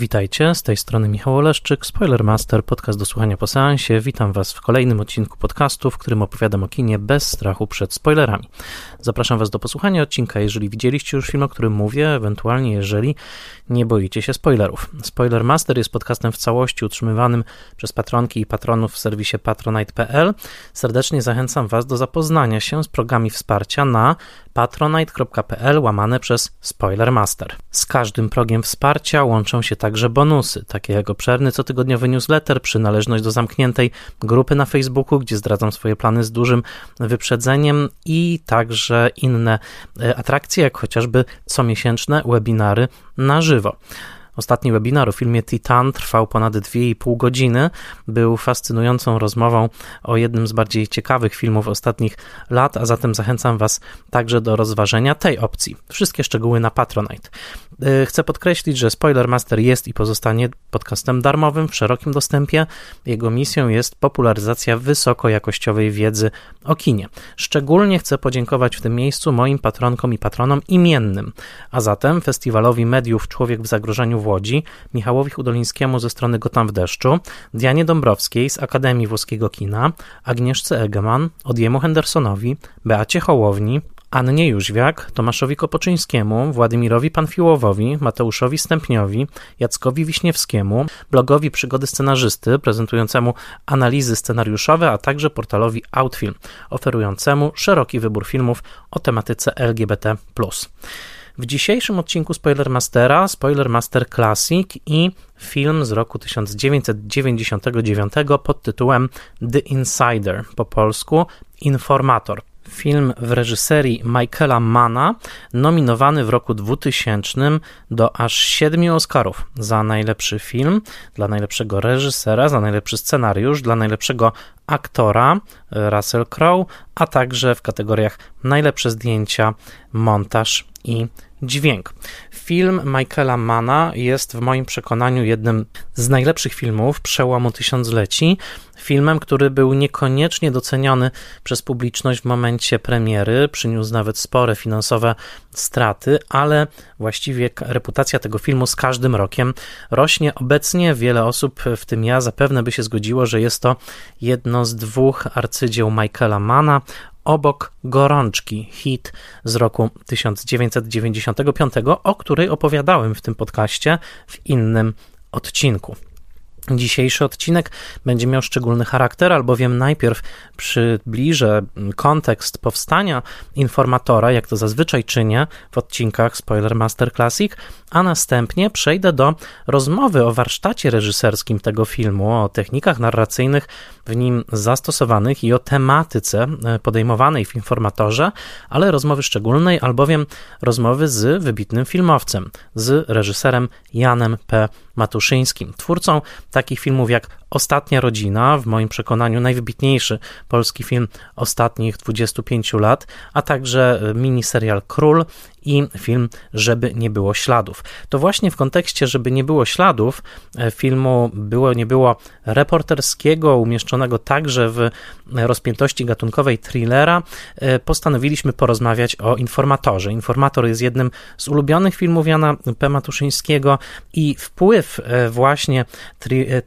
Witajcie, z tej strony Michał Oleszczyk, Spoilermaster, podcast do słuchania po seansie. Witam Was w kolejnym odcinku podcastu, w którym opowiadam o kinie bez strachu przed spoilerami. Zapraszam Was do posłuchania odcinka, jeżeli widzieliście już film, o którym mówię, ewentualnie jeżeli nie boicie się spoilerów. Spoilermaster jest podcastem w całości utrzymywanym przez patronki i patronów w serwisie patronite.pl. Serdecznie zachęcam Was do zapoznania się z programami wsparcia na patronite.pl łamane przez Spoilermaster. Z każdym progiem wsparcia łączą się także bonusy, takie jak obszerny cotygodniowy newsletter, przynależność do zamkniętej grupy na Facebooku, gdzie zdradzam swoje plany z dużym wyprzedzeniem i także inne e, atrakcje, jak chociażby comiesięczne webinary na żywo. Ostatni webinar o filmie Titan trwał ponad 2,5 godziny. Był fascynującą rozmową o jednym z bardziej ciekawych filmów ostatnich lat, a zatem zachęcam Was także do rozważenia tej opcji. Wszystkie szczegóły na Patronite. Y, chcę podkreślić, że Spoilermaster jest i pozostanie podcastem darmowym w szerokim dostępie. Jego misją jest popularyzacja wysokojakościowej wiedzy o kinie. Szczególnie chcę podziękować w tym miejscu moim patronkom i patronom imiennym, a zatem Festiwalowi Mediów Człowiek w Zagrożeniu w Łodzi, Michałowi Hudolińskiemu ze strony Gotam w deszczu, Dianie Dąbrowskiej z Akademii Włoskiego Kina, Agnieszce Egeman, Odiemu Hendersonowi, Beacie Hołowni, Annie Jóźwiak, Tomaszowi Kopoczyńskiemu, Władimirowi Panfiłowowi, Mateuszowi Stępniowi, Jackowi Wiśniewskiemu, blogowi Przygody Scenarzysty prezentującemu analizy scenariuszowe, a także portalowi Outfilm oferującemu szeroki wybór filmów o tematyce LGBT+. W dzisiejszym odcinku Spoilermastera Spoilermaster Classic i film z roku 1999 pod tytułem The Insider, po polsku Informator. Film w reżyserii Michaela Mana, nominowany w roku 2000 do aż siedmiu Oscarów za najlepszy film, dla najlepszego reżysera, za najlepszy scenariusz, dla najlepszego aktora Russell Crowe, a także w kategoriach najlepsze zdjęcia, montaż i dźwięk. Film Michaela Mana jest w moim przekonaniu jednym z najlepszych filmów przełomu tysiącleci. Filmem, który był niekoniecznie doceniony przez publiczność w momencie premiery, przyniósł nawet spore finansowe straty, ale właściwie reputacja tego filmu z każdym rokiem rośnie. Obecnie wiele osób, w tym ja, zapewne by się zgodziło, że jest to jedno z dwóch arcydzieł Michaela Mana obok Gorączki, hit z roku 1995, o której opowiadałem w tym podcaście w innym odcinku. Dzisiejszy odcinek będzie miał szczególny charakter, albowiem najpierw przybliżę kontekst powstania informatora, jak to zazwyczaj czynię w odcinkach Spoiler Master Classic, a następnie przejdę do rozmowy o warsztacie reżyserskim tego filmu, o technikach narracyjnych w nim zastosowanych i o tematyce e, podejmowanej w informatorze, ale rozmowy szczególnej, albowiem rozmowy z wybitnym filmowcem, z reżyserem Janem P. Matuszyńskim, twórcą takich filmów jak Ostatnia rodzina, w moim przekonaniu najwybitniejszy polski film ostatnich 25 lat, a także miniserial Król i film Żeby nie było śladów. To właśnie w kontekście Żeby nie było śladów e, filmu było nie było reporterskiego, umieszczonego także w rozpiętości gatunkowej thrillera, e, postanowiliśmy porozmawiać o Informatorze. Informator jest jednym z ulubionych filmów Jana P. Matuszyńskiego i wpływ e, właśnie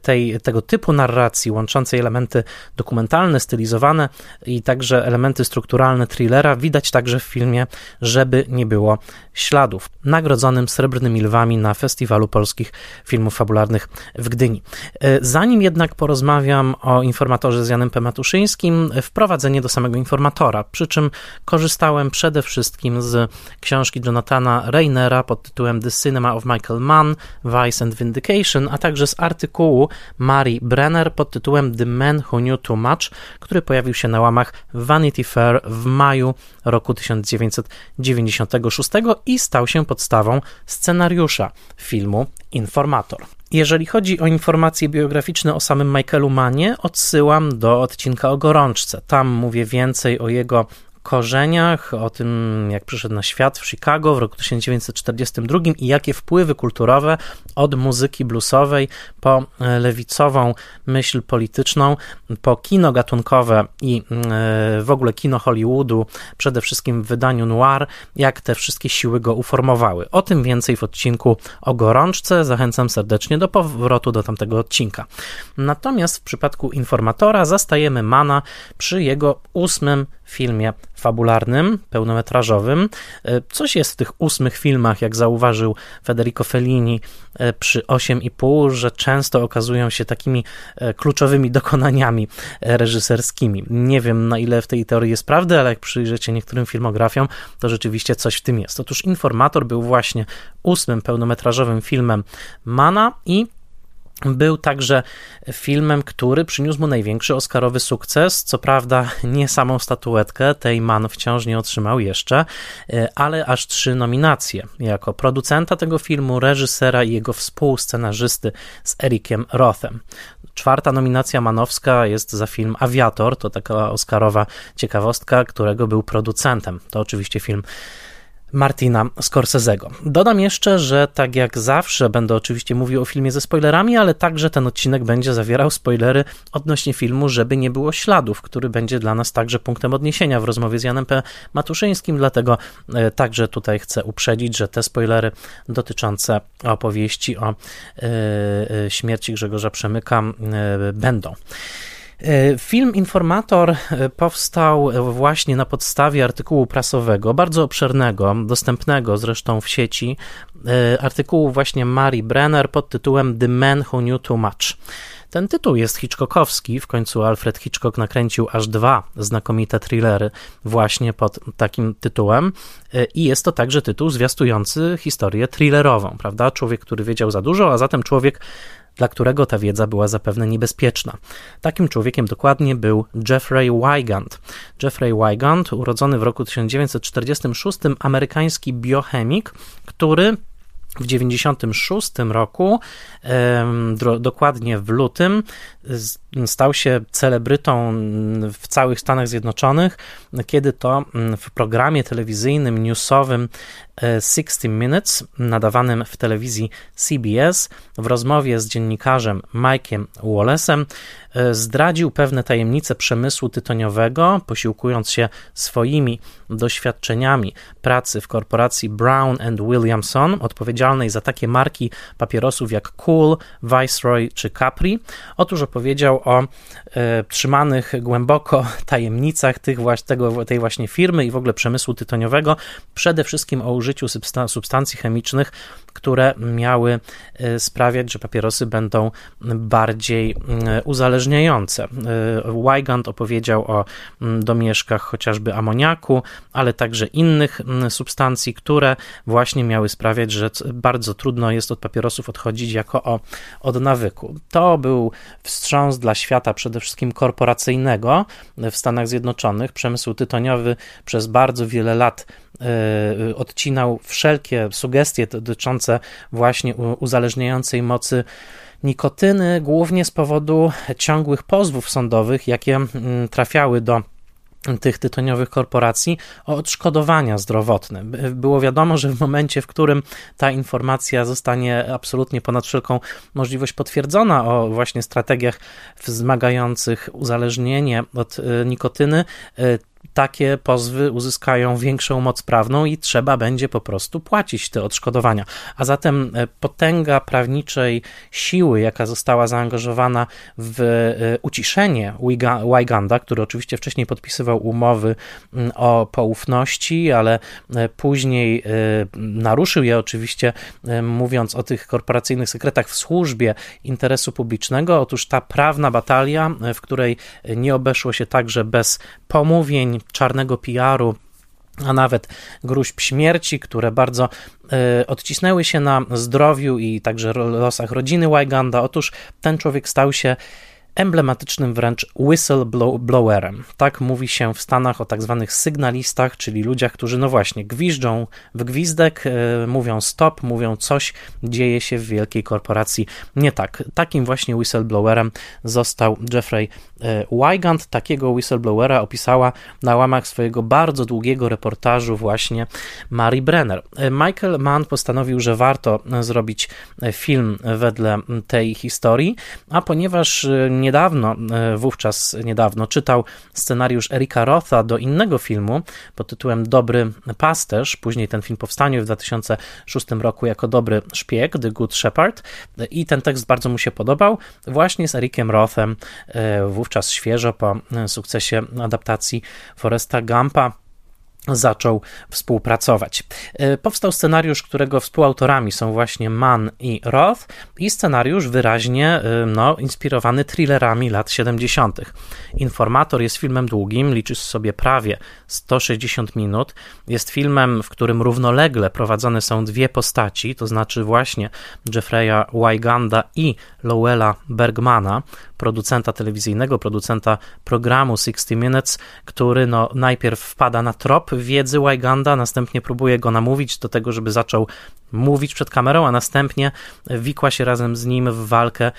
tej, tego typu narracji, łączącej elementy dokumentalne, stylizowane i także elementy strukturalne thrillera widać także w filmie Żeby nie było śladów, nagrodzonym Srebrnymi Lwami na Festiwalu Polskich Filmów Fabularnych w Gdyni. E, zanim jednak porozmawiam o informatorze z Janem P. Matuszyńskim, wprowadzenie do samego informatora, przy czym korzystałem przede wszystkim z książki Jonathana Reinera pod tytułem The Cinema of Michael Mann, Vice and Vindication, a także z artykułu Mary Brenner pod tytułem The Man Who Knew Too Much, który pojawił się na łamach Vanity Fair w maju roku 1996 i stał się podstawą scenariusza filmu Informator. Jeżeli chodzi o informacje biograficzne o samym Michaelu Manie, odsyłam do odcinka o gorączce. Tam mówię więcej o jego korzeniach, o tym, jak przyszedł na świat w Chicago w roku 1942 i jakie wpływy kulturowe od muzyki bluesowej po lewicową myśl polityczną, po kino gatunkowe i w ogóle kino Hollywoodu, przede wszystkim w wydaniu noir, jak te wszystkie siły go uformowały. O tym więcej w odcinku o gorączce. Zachęcam serdecznie do powrotu do tamtego odcinka. Natomiast w przypadku informatora zastajemy Mana przy jego ósmym filmie fabularnym, pełnometrażowym. E, coś jest w tych ósmych filmach, jak zauważył Federico Fellini e, przy 8,5, że często okazują się takimi e, kluczowymi dokonaniami reżyserskimi. Nie wiem, na ile w tej teorii jest prawdy, ale jak przyjrzycie niektórym filmografiom, to rzeczywiście coś w tym jest. Otóż Informator był właśnie ósmym pełnometrażowym filmem Mana i był także filmem, który przyniósł mu największy Oscarowy sukces. Co prawda, nie samą statuetkę, tej man wciąż nie otrzymał jeszcze, e, ale aż trzy nominacje jako producenta tego filmu, reżysera i jego współscenarzysty z Erikiem Rothem. Czwarta nominacja manowska jest za film Aviator, to taka Oscarowa ciekawostka, którego był producentem. To oczywiście film Martina Scorsese'ego. Dodam jeszcze, że tak jak zawsze będę oczywiście mówił o filmie ze spoilerami, ale także ten odcinek będzie zawierał spoilery odnośnie filmu, żeby nie było śladów, który będzie dla nas także punktem odniesienia w rozmowie z Janem P. Matuszyńskim, dlatego e, także tutaj chcę uprzedzić, że te spoilery dotyczące opowieści o e, e, śmierci Grzegorza Przemyka będą. E, film Informator e, powstał właśnie na podstawie artykułu prasowego, bardzo obszernego, dostępnego zresztą w sieci, e, artykułu właśnie Mary Brenner pod tytułem The Man Who Knew Too Much. Ten tytuł jest Hitchcockowski, w końcu Alfred Hitchcock nakręcił aż dwa znakomite thrillery właśnie pod takim tytułem i jest to także tytuł zwiastujący historię thrillerową, prawda? Człowiek, który wiedział za dużo, a zatem człowiek dla którego ta wiedza była zapewne niebezpieczna. Takim człowiekiem dokładnie był Jeffrey Wygant. Jeffrey Wygant, urodzony w roku 1946, amerykański biochemik, który w 1996 roku, dokładnie w lutym, stał się celebrytą w całych Stanach Zjednoczonych, kiedy to w programie telewizyjnym, newsowym 60 e, Minutes, nadawanym w telewizji CBS, w rozmowie z dziennikarzem Mike'iem Wallace'em, e, zdradził pewne tajemnice przemysłu tytoniowego, posiłkując się swoimi doświadczeniami pracy w korporacji Brown and Williamson, odpowiedzialnej za takie marki papierosów jak Cool, Viceroy czy Capri. Otóż opowiedział o e, trzymanych głęboko tajemnicach tych, tego, tej właśnie firmy i w ogóle przemysłu tytoniowego, przede wszystkim o użyciu substancji chemicznych, które miały e, sprawiać, że papierosy będą bardziej e, uzależniające. Wygand opowiedział o domieszkach chociażby amoniaku, ale także innych substancji, które właśnie miały sprawiać, że bardzo trudno jest od papierosów odchodzić jako o, od nawyku. To był wstrząs dla świata przede wszystkim korporacyjnego w Stanach Zjednoczonych. Przemysł tytoniowy przez bardzo wiele lat e, odcinał wszelkie sugestie dotyczące właśnie uzależniającej mocy nikotyny, głównie z powodu ciągłych pozwów sądowych, jakie trafiały do tych tytoniowych korporacji o odszkodowania zdrowotne. Było wiadomo, że w momencie, w którym ta informacja zostanie absolutnie ponad wszelką możliwość potwierdzona o właśnie strategiach wzmagających uzależnienie od e, nikotyny, e, takie pozwy uzyskają większą moc prawną i trzeba będzie po prostu płacić te odszkodowania. A zatem e, potęga prawniczej siły, jaka została zaangażowana w e, uciszenie Wyganda, który oczywiście wcześniej podpisywał umowy mm, o poufności, ale e, później naruszył je oczywiście, mówiąc o tych korporacyjnych sekretach w służbie interesu publicznego. Otóż ta prawna batalia, w której nie obeszło się także bez pomówień, czarnego PR-u, a nawet gruźb śmierci, które bardzo y, odcisnęły się na zdrowiu i także losach rodziny Wyganda. Otóż ten człowiek stał się emblematycznym wręcz whistleblowerem. Tak mówi się w Stanach o tak zwanych sygnalistach, czyli ludziach, którzy no właśnie gwiżdżą w gwizdek, e, mówią stop, mówią coś dzieje się w wielkiej korporacji nie tak. Takim właśnie whistleblowerem został Jeffrey e, Wygand. Takiego whistleblowera opisała na łamach swojego bardzo długiego reportażu właśnie Mary Brenner. E, Michael Mann postanowił, że warto zrobić film wedle tej historii, a ponieważ niedawno, e, wówczas niedawno, czytał scenariusz Erika Rotha do innego filmu pod tytułem Dobry Pasterz. Później ten film powstanie w 2006 roku jako Dobry Szpieg, The Good Shepherd. I ten tekst bardzo mu się podobał. Właśnie z Erikiem Rothem, e, wówczas świeżo po sukcesie adaptacji Foresta Gampa zaczął współpracować. E, powstał scenariusz, którego współautorami są właśnie Mann i Roth i scenariusz wyraźnie e, no, inspirowany thrillerami lat 70. Informator jest filmem długim, liczy sobie prawie 160 minut. Jest filmem, w którym równolegle prowadzone są dwie postaci, to znaczy właśnie Jeffreya Wyganda i Lowella Bergmana, producenta telewizyjnego, producenta programu 60 Minutes, który no, najpierw wpada na trop wiedzy Wyganda, następnie próbuje go namówić do tego, żeby zaczął mówić przed kamerą, a następnie wikła się razem z nim w walkę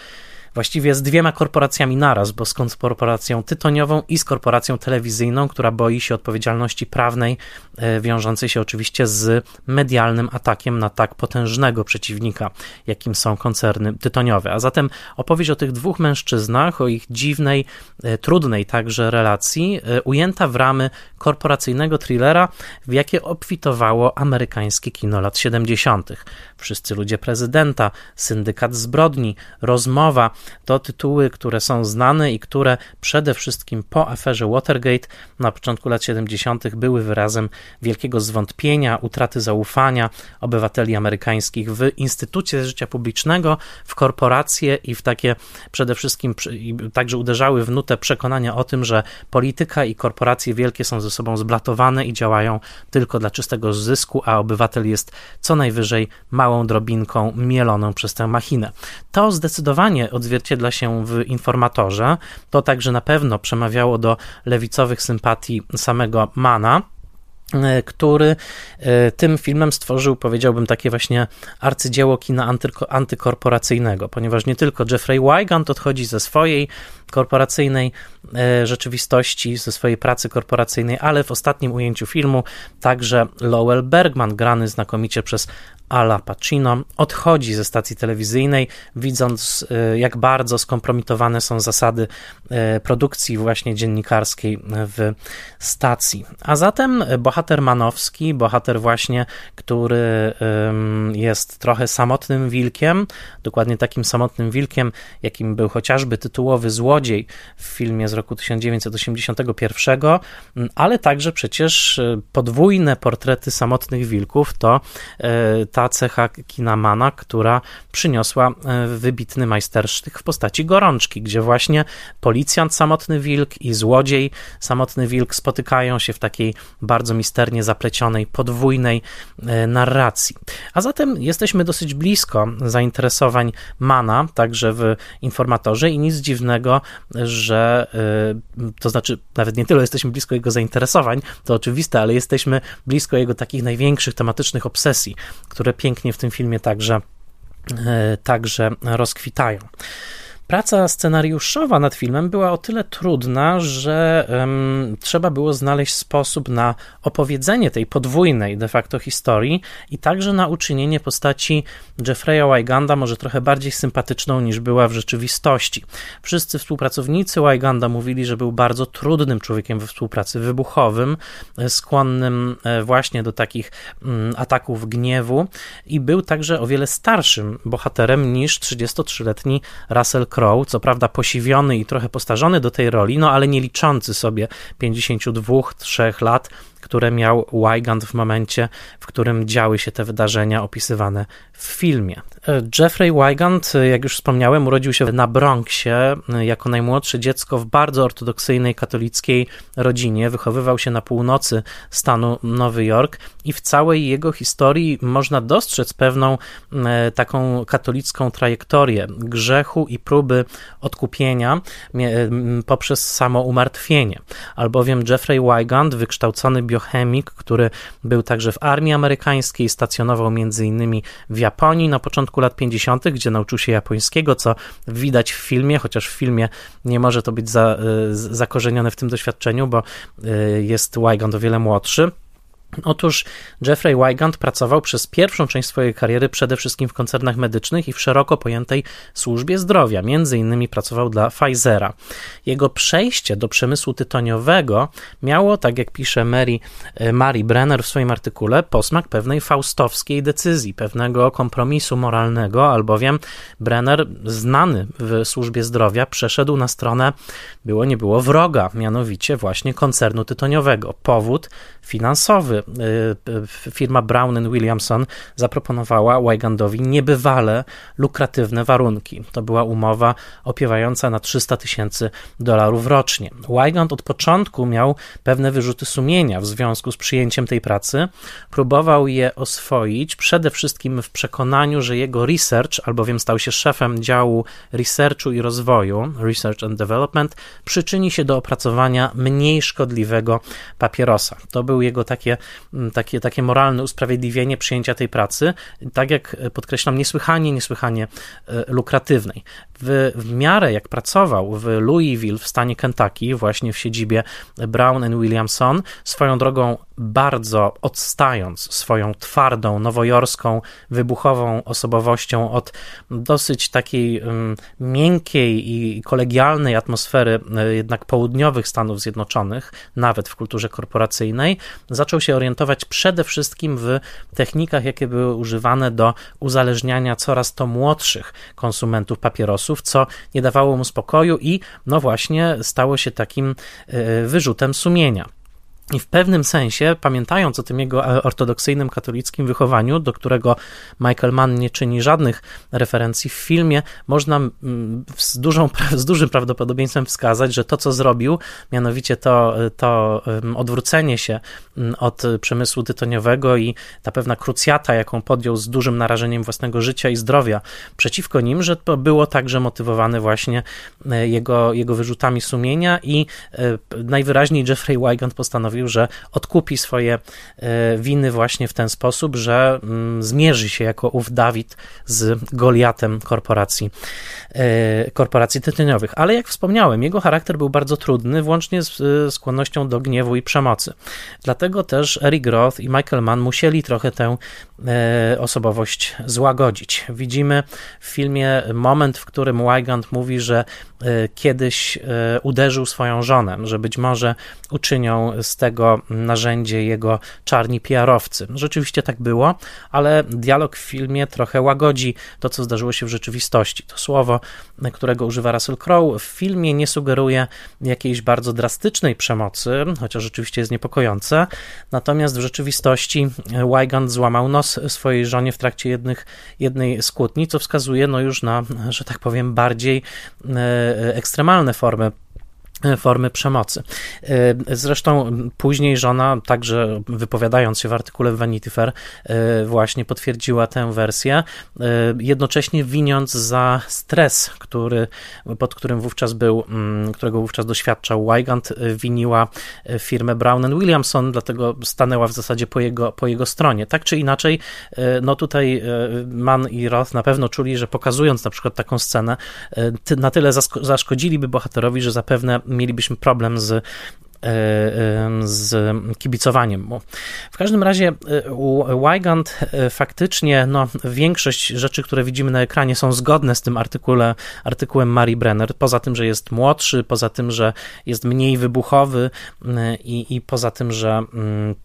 właściwie z dwiema korporacjami naraz, bo z korporacją tytoniową i z korporacją telewizyjną, która boi się odpowiedzialności prawnej, e, wiążącej się oczywiście z medialnym atakiem na tak potężnego przeciwnika, jakim są koncerny tytoniowe. A zatem opowieść o tych dwóch mężczyznach, o ich dziwnej, e, trudnej także relacji, e, ujęta w ramy korporacyjnego thrillera, w jakie obfitowało amerykańskie kino lat 70. Wszyscy ludzie prezydenta, syndykat zbrodni, rozmowa, to tytuły, które są znane i które przede wszystkim po aferze Watergate na początku lat 70. były wyrazem wielkiego zwątpienia, utraty zaufania obywateli amerykańskich w instytucje życia publicznego, w korporacje i w takie przede wszystkim także uderzały w nutę przekonania o tym, że polityka i korporacje wielkie są ze sobą zblatowane i działają tylko dla czystego zysku, a obywatel jest co najwyżej małą drobinką mieloną przez tę machinę. To zdecydowanie odzwierciedla odzwierciedla się w informatorze. To także na pewno przemawiało do lewicowych sympatii samego Mana e, który e, tym filmem stworzył, powiedziałbym, takie właśnie arcydzieło kina antykorporacyjnego, ponieważ nie tylko Jeffrey Wygant odchodzi ze swojej korporacyjnej e, rzeczywistości, ze swojej pracy korporacyjnej, ale w ostatnim ujęciu filmu także Lowell Bergman, grany znakomicie przez Ala Pacino odchodzi ze stacji telewizyjnej, widząc e, jak bardzo skompromitowane są zasady e, produkcji właśnie dziennikarskiej w stacji. A zatem bohater manowski, bohater właśnie, który jest trochę samotnym wilkiem, dokładnie takim samotnym wilkiem, jakim był chociażby tytułowy złodziej w filmie z roku 1981, ale także przecież e, podwójne portrety samotnych wilków to ta cecha Kinamana, która przyniosła e, wybitny majstersztyk w postaci gorączki, gdzie właśnie policjant samotny wilk i złodziej samotny wilk spotykają się w takiej bardzo misternie zaplecionej, podwójnej e, narracji. A zatem jesteśmy dosyć blisko zainteresowań Mana, także w informatorze i nic dziwnego, że e, to znaczy nawet nie tyle jesteśmy blisko jego zainteresowań, to oczywiste, ale jesteśmy blisko jego takich największych tematycznych obsesji, które pięknie w tym filmie także, e, także rozkwitają. Praca scenariuszowa nad filmem była o tyle trudna, że um, trzeba było znaleźć sposób na opowiedzenie tej podwójnej de facto historii i także na uczynienie postaci Jeffreya Wyganda może trochę bardziej sympatyczną niż była w rzeczywistości. Wszyscy współpracownicy Wyganda mówili, że był bardzo trudnym człowiekiem we współpracy, wybuchowym, skłonnym e, właśnie do takich um, ataków gniewu i był także o wiele starszym bohaterem niż 33-letni Russell Crowe, co prawda posiwiony i trochę postarzony do tej roli, no ale nie liczący sobie 52-3 lat, które miał Wygant w momencie, w którym działy się te wydarzenia opisywane w filmie. Jeffrey Wygant, jak już wspomniałem, urodził się na Bronxie jako najmłodsze dziecko w bardzo ortodoksyjnej katolickiej rodzinie. Wychowywał się na północy stanu Nowy Jork i w całej jego historii można dostrzec pewną e, taką katolicką trajektorię grzechu i próby odkupienia poprzez samo umartwienie. Albowiem Jeffrey Wygant, wykształcony biochemik, który był także w armii amerykańskiej, stacjonował innymi w Japonii na początku lat 50., gdzie nauczył się japońskiego, co widać w filmie, chociaż w filmie nie może to być za, y, zakorzenione w tym doświadczeniu, bo y, jest Wygant o wiele młodszy. Otóż Jeffrey Wygant pracował przez pierwszą część swojej kariery przede wszystkim w koncernach medycznych i w szeroko pojętej służbie zdrowia. Między innymi pracował dla Pfizera. Jego przejście do przemysłu tytoniowego miało, tak jak pisze Mary, e, Mary Brenner w swoim artykule, posmak pewnej faustowskiej decyzji, pewnego kompromisu moralnego, albowiem Brenner, znany w służbie zdrowia, przeszedł na stronę, było nie było, wroga, mianowicie właśnie koncernu tytoniowego. Powód finansowy. Y, firma Brown Williamson zaproponowała Wygandowi niebywale lukratywne warunki. To była umowa opiewająca na 300 tysięcy dolarów rocznie. Wygand od początku miał pewne wyrzuty sumienia w związku z przyjęciem tej pracy. Próbował je oswoić przede wszystkim w przekonaniu, że jego research, albowiem stał się szefem działu researchu i rozwoju, research and development, przyczyni się do opracowania mniej szkodliwego papierosa. To był jego takie, takie, takie moralne usprawiedliwienie przyjęcia tej pracy, tak jak podkreślam, niesłychanie, niesłychanie e, lukratywnej. W, w miarę jak pracował w Louisville w stanie Kentucky, właśnie w siedzibie Brown Williamson, swoją drogą bardzo odstając swoją twardą, nowojorską, wybuchową osobowością od dosyć takiej um, miękkiej i kolegialnej atmosfery e, jednak południowych Stanów Zjednoczonych, nawet w kulturze korporacyjnej, zaczął się orientować przede wszystkim w technikach, jakie były używane do uzależniania coraz to młodszych konsumentów papierosów, co nie dawało mu spokoju i no właśnie stało się takim e, wyrzutem sumienia. I w pewnym sensie, pamiętając o tym jego ortodoksyjnym katolickim wychowaniu, do którego Michael Mann nie czyni żadnych referencji w filmie, można mm, z, dużą, z dużym prawdopodobieństwem wskazać, że to, co zrobił, mianowicie to, to odwrócenie się mm, od przemysłu tytoniowego i ta pewna krucjata, jaką podjął z dużym narażeniem własnego życia i zdrowia przeciwko nim, że to było także motywowane właśnie e, jego, jego wyrzutami sumienia i e, najwyraźniej Jeffrey Wygant postanowił, postanowił, że odkupi swoje e, winy właśnie w ten sposób, że mm, zmierzy się jako ów Dawid z Goliatem korporacji, e, korporacji tytoniowych. Ale jak wspomniałem, jego charakter był bardzo trudny, włącznie z e, skłonnością do gniewu i przemocy. Dlatego też Eric Roth i Michael Mann musieli trochę tę osobowość złagodzić. Widzimy w filmie moment, w którym Wygant mówi, że kiedyś uderzył swoją żonę, że być może uczynią z tego tego narzędzie jego czarni PR-owcy. Rzeczywiście tak było, ale dialog w filmie trochę łagodzi to, co zdarzyło się w rzeczywistości. To słowo, którego używa Russell Crowe w filmie nie sugeruje jakiejś bardzo drastycznej przemocy, chociaż rzeczywiście jest niepokojące, natomiast w rzeczywistości Wygand złamał nos swojej żonie w trakcie jednych, jednej z kłótni, co wskazuje no już na, że tak powiem, bardziej e, ekstremalne formy formy przemocy. E, zresztą później żona, także wypowiadając się w artykule w Vanity Fair, e, właśnie potwierdziła tę wersję, e, jednocześnie winiąc za stres, który, pod którym wówczas był, mm, którego wówczas doświadczał Wygant, winiła firmę Brown Williamson, dlatego stanęła w zasadzie po jego, po jego stronie. Tak czy inaczej, no tutaj Mann i Roth na pewno czuli, że pokazując na przykład taką scenę, na tyle zaszkodziliby bohaterowi, że zapewne mielibyśmy problem z e, z kibicowaniem mu. W każdym razie e, Wygant e, faktycznie, no, większość rzeczy, które widzimy na ekranie są zgodne z tym artykule, artykułem Marii Brenner, poza tym, że jest młodszy, poza tym, że jest mniej wybuchowy i, i poza tym, że mm,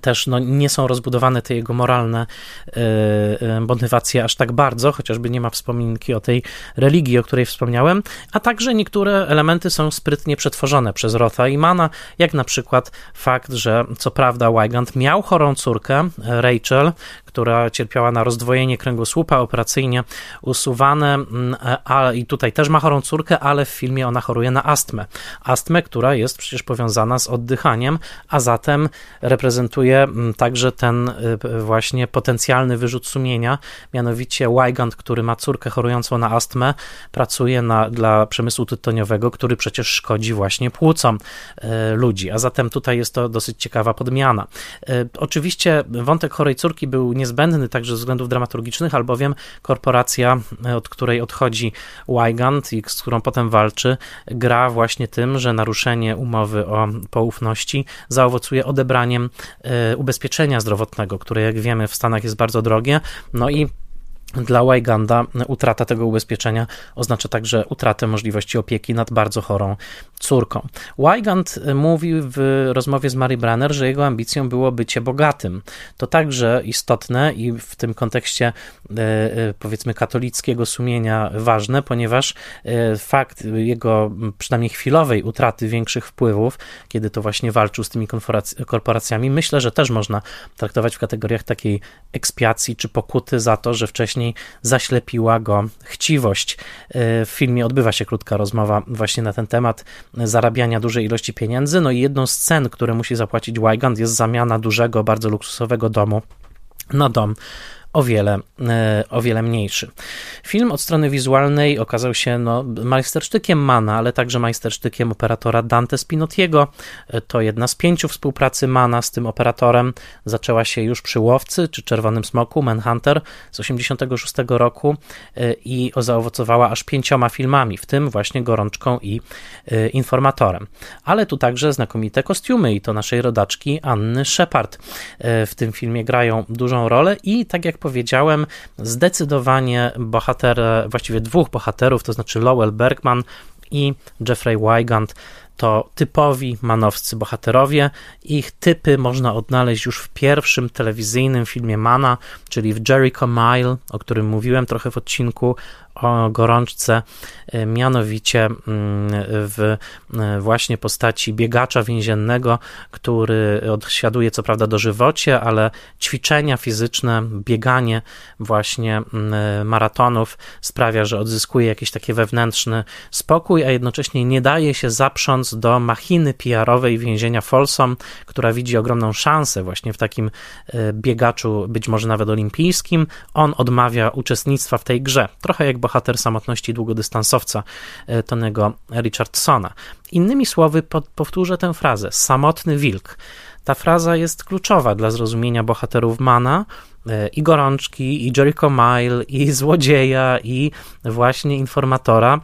też no, nie są rozbudowane te jego moralne y, motywacje aż tak bardzo, chociażby nie ma wspominki o tej religii, o której wspomniałem, a także niektóre elementy są sprytnie przetworzone przez Rotha i Mana, jak na przykład fakt, że co prawda Wygant miał chorą córkę, Rachel, która cierpiała na rozdwojenie kręgosłupa operacyjnie usuwane, mm, a, i tutaj też ma chorą córkę, ale w filmie ona choruje na astmę. Astmę, która jest przecież powiązana z oddychaniem, a zatem reprezentuje mm, także ten y, właśnie potencjalny wyrzut sumienia, mianowicie Wygant, który ma córkę chorującą na astmę, pracuje na, dla przemysłu tytoniowego, który przecież szkodzi właśnie płucom y, ludzi, a zatem tutaj jest to dosyć ciekawa podmiana. Y, oczywiście wątek chorej córki był niezbędny także ze względów dramaturgicznych, albowiem korporacja, e, od której odchodzi Wygant i z którą potem walczy, gra właśnie tym, że naruszenie umowy o poufności zaowocuje odebraniem e, ubezpieczenia zdrowotnego, które jak wiemy w Stanach jest bardzo drogie, no i dla Wyganda utrata tego ubezpieczenia oznacza także utratę możliwości opieki nad bardzo chorą córką. Wygand mówi w rozmowie z Mary Branner, że jego ambicją było bycie bogatym. To także istotne i w tym kontekście e, e, powiedzmy katolickiego sumienia ważne, ponieważ e, fakt jego przynajmniej chwilowej utraty większych wpływów, kiedy to właśnie walczył z tymi korporacjami, myślę, że też można traktować w kategoriach takiej ekspiacji czy pokuty za to, że wcześniej wcześniej zaślepiła go chciwość. E, w filmie odbywa się krótka rozmowa właśnie na ten temat zarabiania dużej ilości pieniędzy. No i jedną z cen, które musi zapłacić Wygand jest zamiana dużego, bardzo luksusowego domu na dom o wiele, e, o wiele mniejszy. Film od strony wizualnej okazał się no, majstersztykiem Mana, ale także majstersztykiem operatora Dante Spinottiego. E, to jedna z pięciu współpracy Mana z tym operatorem. Zaczęła się już przy Łowcy czy Czerwonym Smoku, Manhunter z 86 roku e, i zaowocowała aż pięcioma filmami, w tym właśnie Gorączką i Informatorem. Ale tu także znakomite kostiumy i to naszej rodaczki Anny Shepard w tym filmie grają dużą rolę i tak jak powiedziałem, zdecydowanie bohater, właściwie dwóch bohaterów, to znaczy Lowell Bergman i Jeffrey Wygant, to typowi manowscy bohaterowie. Ich typy można odnaleźć już w pierwszym telewizyjnym filmie Mana, czyli w Jericho Mile, o którym mówiłem trochę w odcinku, o gorączce, e, mianowicie mm, w e, właśnie postaci biegacza więziennego, który odsiaduje co prawda dożywocie, ale ćwiczenia fizyczne, bieganie właśnie mm, e, maratonów sprawia, że odzyskuje jakiś taki wewnętrzny spokój, a jednocześnie nie daje się zaprząc do machiny PR-owej więzienia Folsom, która widzi ogromną szansę właśnie w takim biegaczu, być może nawet olimpijskim. On odmawia uczestnictwa w tej grze, trochę jak bohater samotności długodystansowca e, Tonego Richardsona. Innymi słowy, powtórzę tę frazę: samotny wilk. Ta fraza jest kluczowa dla zrozumienia bohaterów Mana, e, i gorączki, i Jericho Mile, i złodzieja, i właśnie informatora.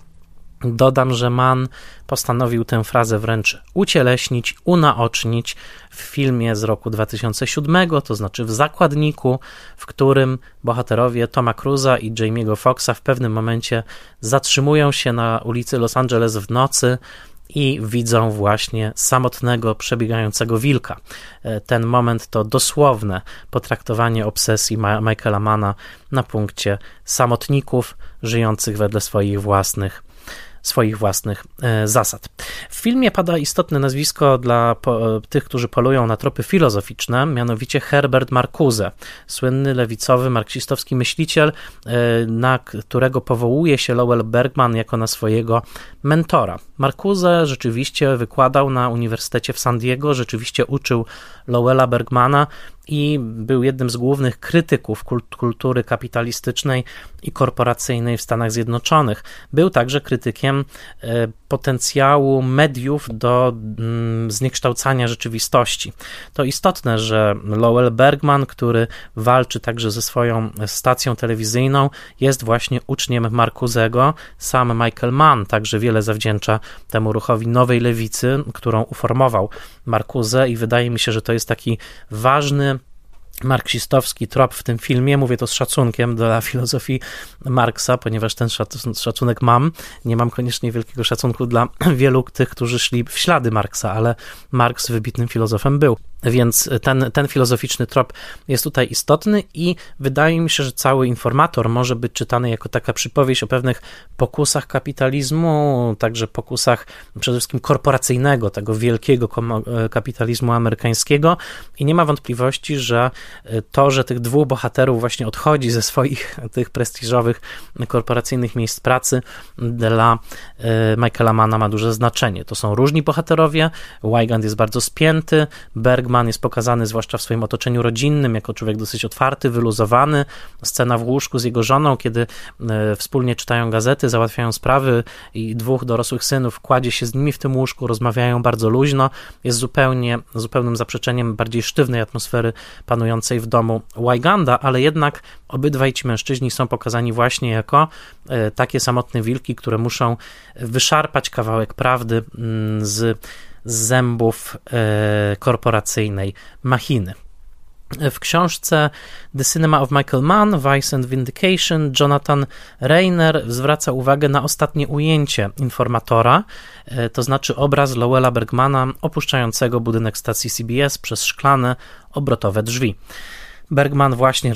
Dodam, że Mann postanowił tę frazę wręcz ucieleśnić, unaocznić w filmie z roku 2007, to znaczy w Zakładniku, w którym bohaterowie Toma Cruza i Jamie'ego Foxa w pewnym momencie zatrzymują się na ulicy Los Angeles w nocy i widzą właśnie samotnego, przebiegającego wilka. E, ten moment to dosłowne potraktowanie obsesji Michaela Mana na punkcie samotników żyjących wedle swoich własnych swoich własnych e, zasad. W filmie pada istotne nazwisko dla po, tych, którzy polują na tropy filozoficzne, mianowicie Herbert Marcuse, słynny lewicowy, marksistowski myśliciel, e, na którego powołuje się Lowell Bergman jako na swojego mentora. Marcuse rzeczywiście wykładał na Uniwersytecie w San Diego, rzeczywiście uczył Lowella Bergmana i był jednym z głównych krytyków kultury kapitalistycznej i korporacyjnej w Stanach Zjednoczonych. Był także krytykiem e, potencjału mediów do mm, zniekształcania rzeczywistości. To istotne, że Lowell Bergman, który walczy także ze swoją stacją telewizyjną, jest właśnie uczniem Marcuzego. Sam Michael Mann także wiele zawdzięcza temu ruchowi nowej lewicy, którą uformował Marcuse i wydaje mi się, że to jest taki ważny marksistowski trop w tym filmie. Mówię to z szacunkiem dla filozofii Marksa, ponieważ ten szacunek mam. Nie mam koniecznie wielkiego szacunku dla wielu tych, którzy szli w ślady Marksa, ale Marks wybitnym filozofem był. Więc ten, ten filozoficzny trop jest tutaj istotny i wydaje mi się, że cały informator może być czytany jako taka przypowieść o pewnych pokusach kapitalizmu, także pokusach przede wszystkim korporacyjnego, tego wielkiego kapitalizmu amerykańskiego. I nie ma wątpliwości, że to, że tych dwóch bohaterów właśnie odchodzi ze swoich tych prestiżowych korporacyjnych miejsc pracy dla e, Michaela Manna ma duże znaczenie. To są różni bohaterowie, Wygand jest bardzo spięty, Bergman Bergman jest pokazany zwłaszcza w swoim otoczeniu rodzinnym jako człowiek dosyć otwarty, wyluzowany. Scena w łóżku z jego żoną, kiedy e, wspólnie czytają gazety, załatwiają sprawy i dwóch dorosłych synów kładzie się z nimi w tym łóżku, rozmawiają bardzo luźno. Jest zupełnie, zupełnym zaprzeczeniem bardziej sztywnej atmosfery panującej w domu Wyganda, ale jednak obydwaj ci mężczyźni są pokazani właśnie jako e, takie samotne wilki, które muszą wyszarpać kawałek prawdy mm, z z zębów e, korporacyjnej machiny. W książce The Cinema of Michael Mann, Vice and Vindication, Jonathan Rayner zwraca uwagę na ostatnie ujęcie informatora, e, to znaczy obraz Lowella Bergmana opuszczającego budynek stacji CBS przez szklane, obrotowe drzwi. Bergman właśnie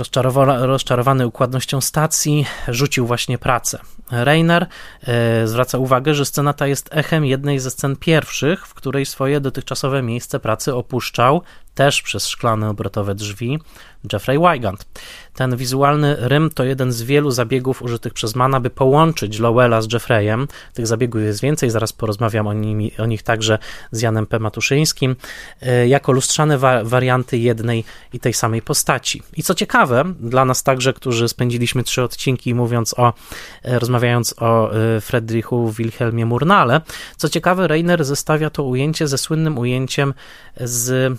rozczarowany, układnością stacji rzucił właśnie pracę. Reiner e, zwraca uwagę, że scena ta jest echem jednej ze scen pierwszych, w której swoje dotychczasowe miejsce pracy opuszczał też przez szklane obrotowe drzwi Jeffrey Wygant. Ten wizualny rym to jeden z wielu zabiegów użytych przez Mana, by połączyć Lowella z Jeffreyem. Tych zabiegów jest więcej, zaraz porozmawiam o, nimi, o nich także z Janem P. Matuszyńskim, e, jako lustrzane wa warianty jednej i tej samej postaci. I co ciekawe, dla nas także, którzy spędziliśmy trzy odcinki mówiąc o, e, rozmawiając o e, Friedrichu Wilhelmie Murnale, co ciekawe, Reiner zestawia to ujęcie ze słynnym ujęciem z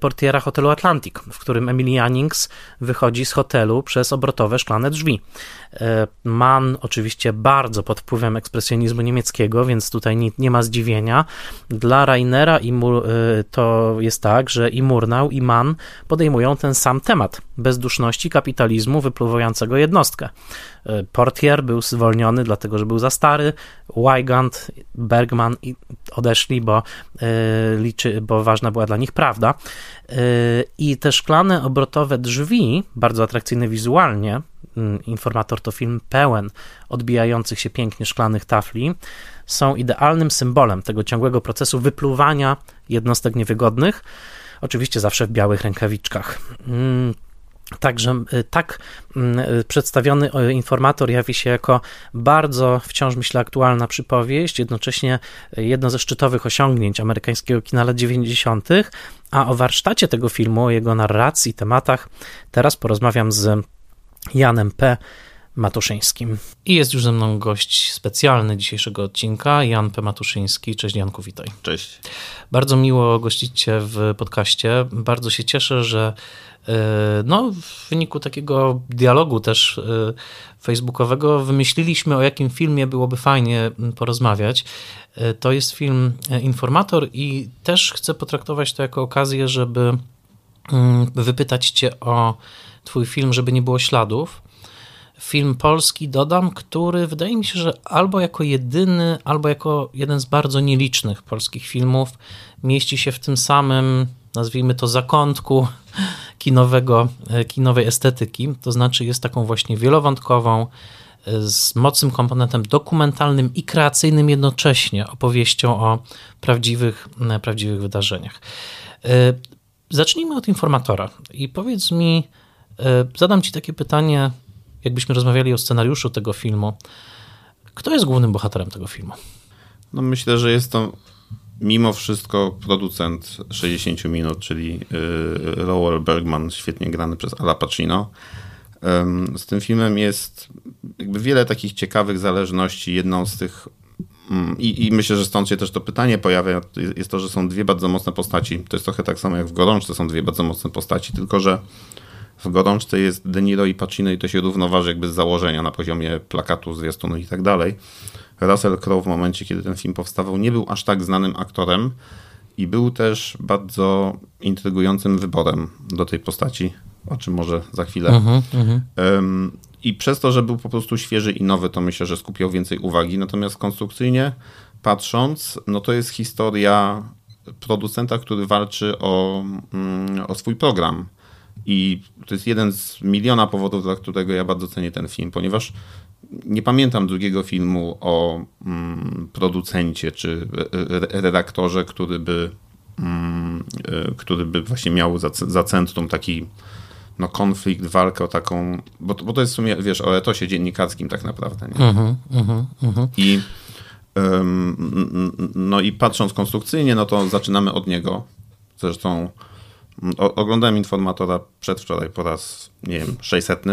portiera hotelu Atlantic, w którym Emily Jannings wychodzi z hotelu przez obrotowe szklane drzwi. E, Mann oczywiście bardzo pod wpływem ekspresjonizmu niemieckiego, więc tutaj nie, nie ma zdziwienia. Dla Rainera i Mur, e, to jest tak, że i Murnau i Mann podejmują ten sam temat bezduszności kapitalizmu wypływającego jednostkę. E, Portier był zwolniony dlatego, że był za stary, Wygand, Bergman odeszli, bo, liczy, bo ważna była dla nich prawda. I te szklane obrotowe drzwi, bardzo atrakcyjne wizualnie, informator to film pełen odbijających się pięknie szklanych tafli, są idealnym symbolem tego ciągłego procesu wypluwania jednostek niewygodnych, oczywiście zawsze w białych rękawiczkach. Mm, także y, tak mm, y, przedstawiony informator jawi się jako bardzo wciąż myślę aktualna przypowieść, jednocześnie jedno ze szczytowych osiągnięć amerykańskiego kina lat 90., a o warsztacie tego filmu, o jego narracji, tematach teraz porozmawiam z Janem P. Matuszyńskim. I jest już ze mną gość specjalny dzisiejszego odcinka, Jan P. Matuszyński. Cześć Janku, witaj. Cześć. Bardzo miło gościć Cię w podcaście. Bardzo się cieszę, że e, no, w wyniku takiego dialogu też e, facebookowego wymyśliliśmy, o jakim filmie byłoby fajnie porozmawiać. E, to jest film Informator i też chcę potraktować to jako okazję, żeby wypytać Cię o twój film, żeby nie było śladów. Film polski dodam, który wydaje mi się, że albo jako jedyny, albo jako jeden z bardzo nielicznych polskich filmów mieści się w tym samym, nazwijmy to, zakątku kinowego, e, kinowej estetyki. To znaczy jest taką właśnie wielowątkową, e, z mocnym komponentem dokumentalnym i kreacyjnym jednocześnie opowieścią o prawdziwych, e, prawdziwych wydarzeniach. Zacznijmy od informatora i powiedz mi, E, zadam Ci takie pytanie, jakbyśmy rozmawiali o scenariuszu tego filmu. Kto jest głównym bohaterem tego filmu? No myślę, że jest to mimo wszystko producent 60 minut, czyli Lowell Bergman, świetnie grany przez Ala Pacino. Z tym filmem jest jakby wiele takich ciekawych zależności. Jedną z tych mm, i, I, myślę, że stąd się też to pytanie pojawia, jest to, że są dwie bardzo mocne postaci. To jest trochę tak samo jak w Gorączce są dwie bardzo mocne postaci, tylko że w gorączce jest De Niro i Pacino i to się równoważy jakby z założenia na poziomie plakatu, zwiastunu i tak dalej. Russell Crowe w momencie, kiedy ten film powstawał, nie był aż tak znanym aktorem i był też bardzo intrygującym wyborem do tej postaci, o czym może za chwilę. Uh -huh. I przez to, że był po prostu świeży i nowy, to myślę, że skupiał więcej uwagi. Natomiast konstrukcyjnie patrząc, no to jest historia producenta, który walczy o, mm, o swój program. I to jest jeden z miliona powodów, dla którego ja bardzo cenię ten film, ponieważ nie pamiętam drugiego filmu o mm, producencie czy redaktorze, który by, mm, e, który by właśnie miał za, za centrum taki no, konflikt, walkę o taką, bo, bo to jest w sumie, wiesz, o etosie dziennikarskim tak naprawdę. Nie? Uh -huh, uh -huh. I no i patrząc konstrukcyjnie, no to zaczynamy od niego. Zresztą oglądałem informatora przedwczoraj po raz, nie wiem, 600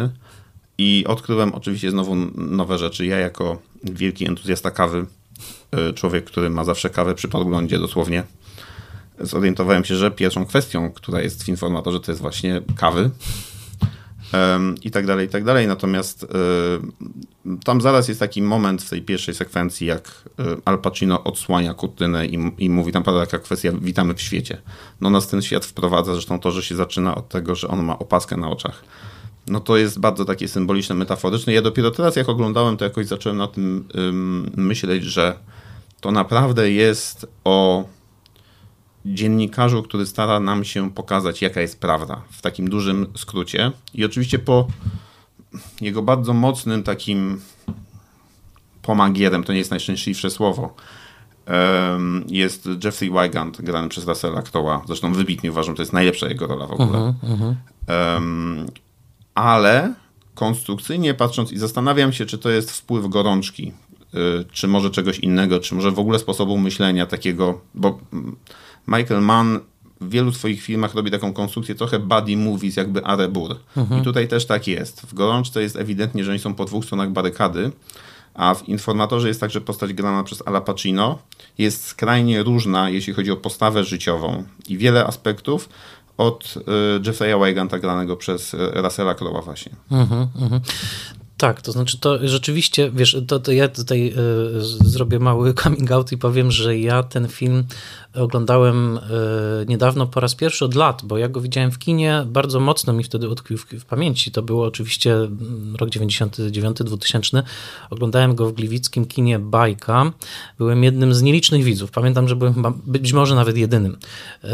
i odkryłem oczywiście znowu nowe rzeczy. Ja jako wielki entuzjasta kawy, y, człowiek, który ma zawsze kawę przy podglądzie dosłownie, zorientowałem się, że pierwszą kwestią, która jest w informatorze, to jest właśnie kawy i tak dalej, i tak dalej. Natomiast tam zaraz jest taki moment w tej pierwszej sekwencji, jak Al Pacino odsłania kurtynę i, i mówi, tam pada taka kwestia, witamy w świecie. No nas ten świat wprowadza, zresztą to, że się zaczyna od tego, że on ma opaskę na oczach. No to jest bardzo takie symboliczne, metaforyczne. Ja dopiero teraz, jak oglądałem, to jakoś zacząłem na tym ym, myśleć, że to naprawdę jest o dziennikarzu, który stara nam się pokazać, jaka jest prawda, w takim dużym skrócie. I oczywiście po jego bardzo mocnym takim pomagierem, to nie jest najszczęśliwsze słowo, jest Jeffrey Wygant, grany przez Russella Crowe'a. Zresztą wybitnie uważam, to jest najlepsza jego rola w ogóle. Uh -huh, uh -huh. Um, ale konstrukcyjnie patrząc i zastanawiam się, czy to jest wpływ gorączki, y, czy może czegoś innego, czy może w ogóle sposobu myślenia takiego, bo Michael Mann w wielu swoich filmach robi taką konstrukcję trochę buddy movies, jakby Arebur. Mhm. I tutaj też tak jest. W Gorączce jest ewidentnie, że oni są po dwóch stronach barykady, a w Informatorze jest także postać grana przez Ala Pacino. Jest skrajnie różna, jeśli chodzi o postawę życiową i wiele aspektów od y, Jeffrey'a Wyganta granego przez y, Russella Crowe'a właśnie. Mhm, mhm. Tak, to znaczy to rzeczywiście, wiesz, to, to ja tutaj y, zrobię mały coming out i powiem, że ja ten film oglądałem e, niedawno po raz pierwszy od lat, bo ja go widziałem w kinie, bardzo mocno mi wtedy utkwił w, w pamięci. To było oczywiście mm, rok 99-2000. Oglądałem go w gliwickim kinie Bajka. Byłem jednym z nielicznych widzów. Pamiętam, że byłem chyba, być może nawet jedynym e,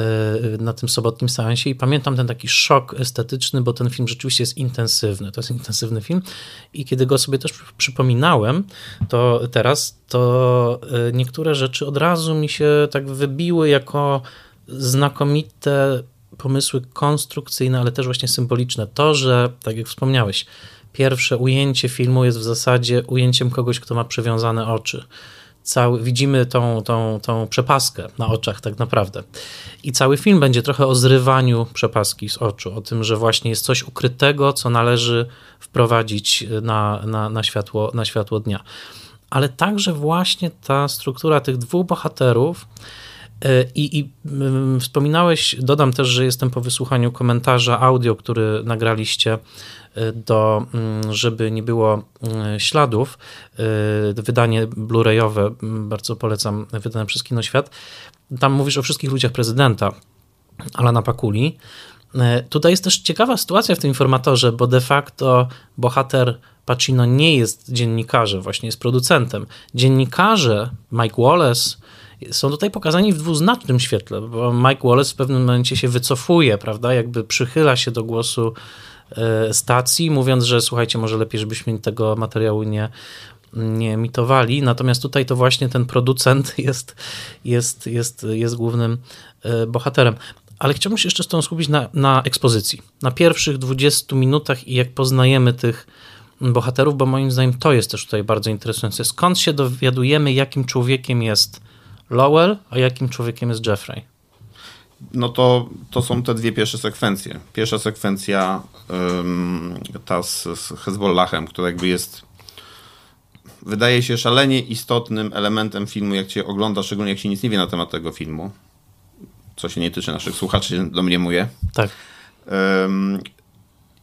na tym sobotnim seansie i pamiętam ten taki szok estetyczny, bo ten film rzeczywiście jest intensywny. To jest intensywny film i kiedy go sobie też przypominałem, to teraz to e, niektóre rzeczy od razu mi się tak wybiły jako znakomite pomysły konstrukcyjne, ale też właśnie symboliczne. To, że, tak jak wspomniałeś, pierwsze ujęcie filmu jest w zasadzie ujęciem kogoś, kto ma przywiązane oczy. Cały, widzimy tą, tą, tą przepaskę na oczach, tak naprawdę. I cały film będzie trochę o zrywaniu przepaski z oczu, o tym, że właśnie jest coś ukrytego, co należy wprowadzić na, na, na, światło, na światło dnia ale także właśnie ta struktura tych dwóch bohaterów. E, I, I, mm, wspominałeś, dodam też, że jestem po wysłuchaniu komentarza audio, który nagraliście e, do, mm, żeby nie było mm, śladów. Wydanie Blu-rayowe, bardzo polecam, wydane przez Kinoświat. Tam mówisz o wszystkich ludziach prezydenta Alana Pakuli. Tutaj jest też ciekawa sytuacja w tym informatorze, bo de facto bohater Pacino nie jest dziennikarzem, właśnie jest producentem. Dziennikarze, Mike Wallace, są tutaj pokazani w dwuznacznym świetle, bo Mike Wallace w pewnym momencie się wycofuje, prawda, jakby przychyla się do głosu e, stacji, mówiąc, że słuchajcie, może lepiej, żebyśmy tego materiału nie, nie emitowali. Natomiast tutaj to właśnie ten producent jest, jest, jest, jest głównym e, bohaterem. Ale chciałbym się jeszcze z tą skupić na, na ekspozycji. Na pierwszych 20 minutach i jak poznajemy tych bohaterów, bo moim zdaniem to jest też tutaj bardzo interesujące. Skąd się dowiadujemy, jakim człowiekiem jest Lowell, a jakim człowiekiem jest Jeffrey? No to, to są te dwie pierwsze sekwencje. Pierwsza sekwencja um, ta z, z Hezbollahem, która jakby jest wydaje się szalenie istotnym elementem filmu, jak się ogląda, szczególnie jak się nic nie wie na temat tego filmu, co się nie tyczy naszych słuchaczy, domniemuję. Tak. Um,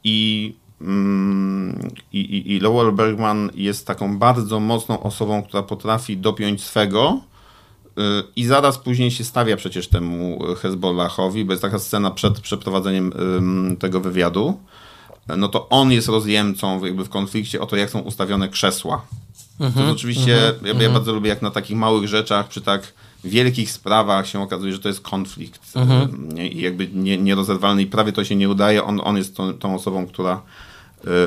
I Mm, I, i, Lowell Bergman jest taką bardzo mocną osobą, która potrafi dopiąć swego i zaraz później się stawia przecież temu Hezbollahowi, bo jest taka scena przed przeprowadzeniem tego wywiadu. No to on jest rozjemcą jakby w konflikcie o to, jak są ustawione krzesła Mhm, to oczywiście, mhm, ja, ja mhm. bardzo lubię jak na takich małych rzeczach, przy tak wielkich sprawach się okazuje, że to jest konflikt mhm. i jakby nie, nierozerwalny i prawie to się nie udaje. On, on jest tą, tą osobą, która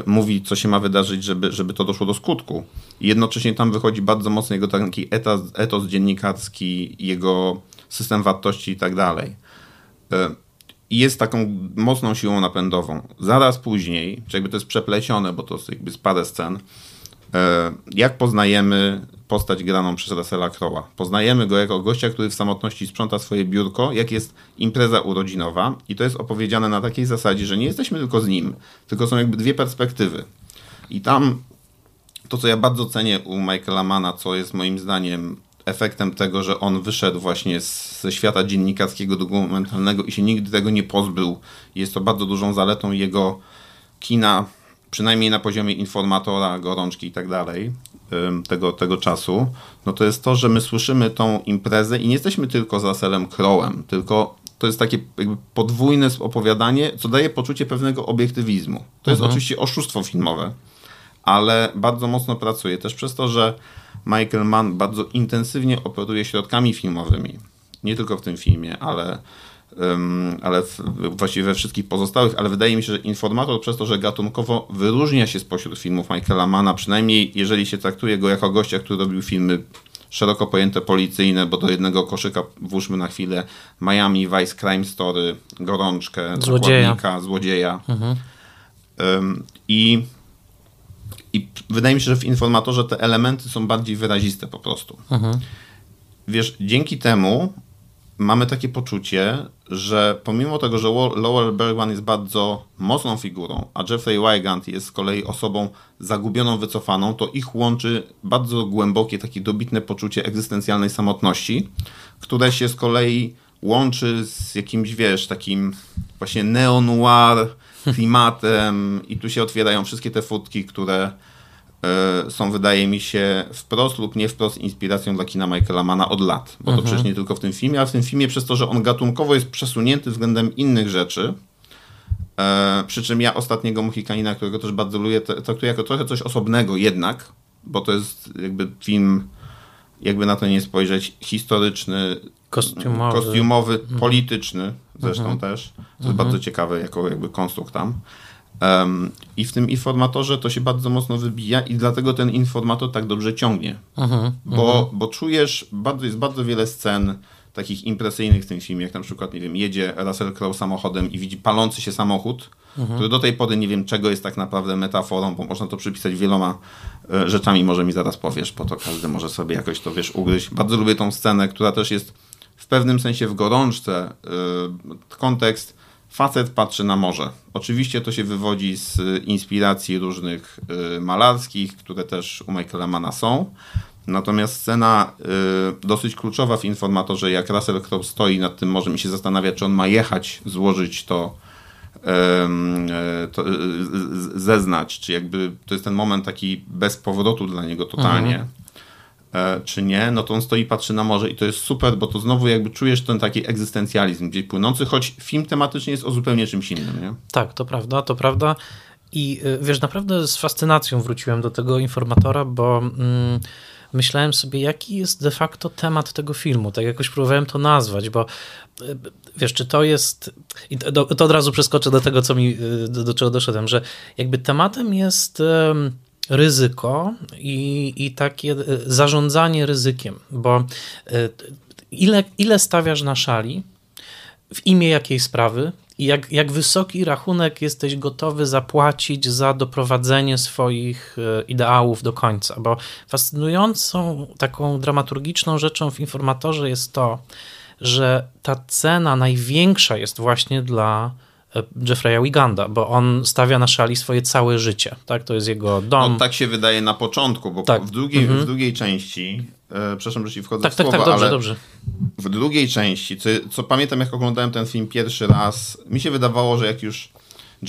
mówi, co się ma wydarzyć, żeby, żeby to doszło do skutku. I jednocześnie tam wychodzi bardzo mocno jego taki etos, dziennikarski, jego system wartości i tak dalej. Y, jest taką mocną siłą napędową. Zaraz później, czy jakby to jest przeplecione, bo to jest jakby z parę scen, E, jak poznajemy postać graną przez Russella Crowe'a? Poznajemy go jako gościa, który w samotności sprząta swoje biurko, jak jest impreza urodzinowa i to jest opowiedziane na takiej zasadzie, że nie jesteśmy tylko z nim, tylko są jakby dwie perspektywy. I tam to, co ja bardzo cenię u Michaela Mana, co jest moim zdaniem efektem tego, że on wyszedł właśnie ze świata dziennikarskiego, dokumentalnego i się nigdy tego nie pozbył. Jest to bardzo dużą zaletą jego kina przynajmniej na poziomie informatora, gorączki i tak dalej, tego, tego czasu, no to jest to, że my słyszymy tą imprezę i nie jesteśmy tylko za Selem Crowem, tylko to jest takie jakby podwójne opowiadanie, co daje poczucie pewnego obiektywizmu. To jest mhm. oczywiście oszustwo filmowe, ale bardzo mocno pracuje też przez to, że Michael Mann bardzo intensywnie operuje środkami filmowymi. Nie tylko w tym filmie, ale ale właściwie we wszystkich pozostałych, ale wydaje mi się, że Informator przez to, że gatunkowo wyróżnia się spośród filmów Michaela Mana, przynajmniej jeżeli się traktuje go jako gościa, który robił filmy szeroko pojęte policyjne, bo do jednego koszyka włóżmy na chwilę Miami, Vice Crime Story, Gorączkę, Złodzieja. Złodzieja. Mhm. Um, I, I wydaje mi się, że w Informatorze te elementy są bardziej wyraziste po prostu. Mhm. Wiesz, dzięki temu mamy takie poczucie, że pomimo tego, że Lowell Bergman jest bardzo mocną figurą, a Jeffrey Wygant jest z kolei osobą zagubioną, wycofaną, to ich łączy bardzo głębokie, takie dobitne poczucie egzystencjalnej samotności, które się z kolei łączy z jakimś, wiesz, takim właśnie neo-noir klimatem i tu się otwierają wszystkie te futki, które są, wydaje mi się, wprost lub nie wprost inspiracją dla kina Michaela Mana od lat. Bo to mhm. przecież nie tylko w tym filmie, ale w tym filmie przez to, że on gatunkowo jest przesunięty względem innych rzeczy. E, przy czym ja ostatniego Mohikanina, którego też bardzo lubię, traktuję jako trochę coś osobnego jednak, bo to jest jakby film, jakby na to nie spojrzeć, historyczny, kostiumowy, kostiumowy mhm. polityczny zresztą mhm. też. To jest bardzo ciekawe jako jakby konstrukt tam. Um, I w tym informatorze to się bardzo mocno wybija i dlatego ten informator tak dobrze ciągnie. Uh-huh, bo, uh-huh. bo czujesz, bardzo, jest bardzo wiele scen takich impresyjnych w tym filmie, jak na przykład, nie wiem, jedzie Russell Crowe samochodem i widzi palący się samochód, uh-huh. który do tej pory nie wiem czego jest tak naprawdę metaforą, bo można to przypisać wieloma e, rzeczami, może mi zaraz powiesz, po to każdy może sobie jakoś to, wiesz, ugryźć. Bardzo lubię tą scenę, która też jest w pewnym sensie w gorączce. E, kontekst Facet patrzy na morze. Oczywiście to się wywodzi z inspiracji różnych y, malarskich, które też u Michaela Mana są. Natomiast scena y, dosyć kluczowa w informatorze, jak Russell Crowe stoi nad tym morzem i się zastanawia, czy on ma jechać, złożyć to, y, to zeznać, czy jakby to jest ten moment taki bez powrotu dla niego totalnie. Mhm. E, czy nie, no to on stoi, patrzy na morze i to jest super, bo to znowu jakby czujesz ten taki egzystencjalizm gdzieś płynący, choć film tematycznie jest o zupełnie czymś innym, nie? Tak, to prawda, to prawda. I y, wiesz, naprawdę z fascynacją wróciłem do tego informatora, bo mm, myślałem sobie, jaki jest de facto temat tego filmu. Tak jakoś próbowałem to nazwać, bo y, wiesz, czy to jest. I to, to od razu przeskoczę do tego, co mi, y, do, do czego doszedłem, że jakby tematem jest ryzyko i, i takie e, zarządzanie ryzykiem, bo e, ile, ile stawiasz na szali, w imię jakiej sprawy i jak, jak wysoki rachunek jesteś gotowy zapłacić za doprowadzenie swoich e, ideałów do końca. Bo fascynującą, taką dramaturgiczną rzeczą w informatorze jest to, że ta cena największa jest właśnie dla Jeffrey'a Wiganda, bo on stawia na szali swoje całe życie, tak? To jest jego dom. No, tak się wydaje na początku, bo tak. w, drugiej, mhm. w drugiej części, e, przepraszam, że ci wchodzę tak, w tak, słowo, tak, dobrze, dobrze. w drugiej części, co, co pamiętam jak oglądałem ten film pierwszy raz, mi się wydawało, że jak już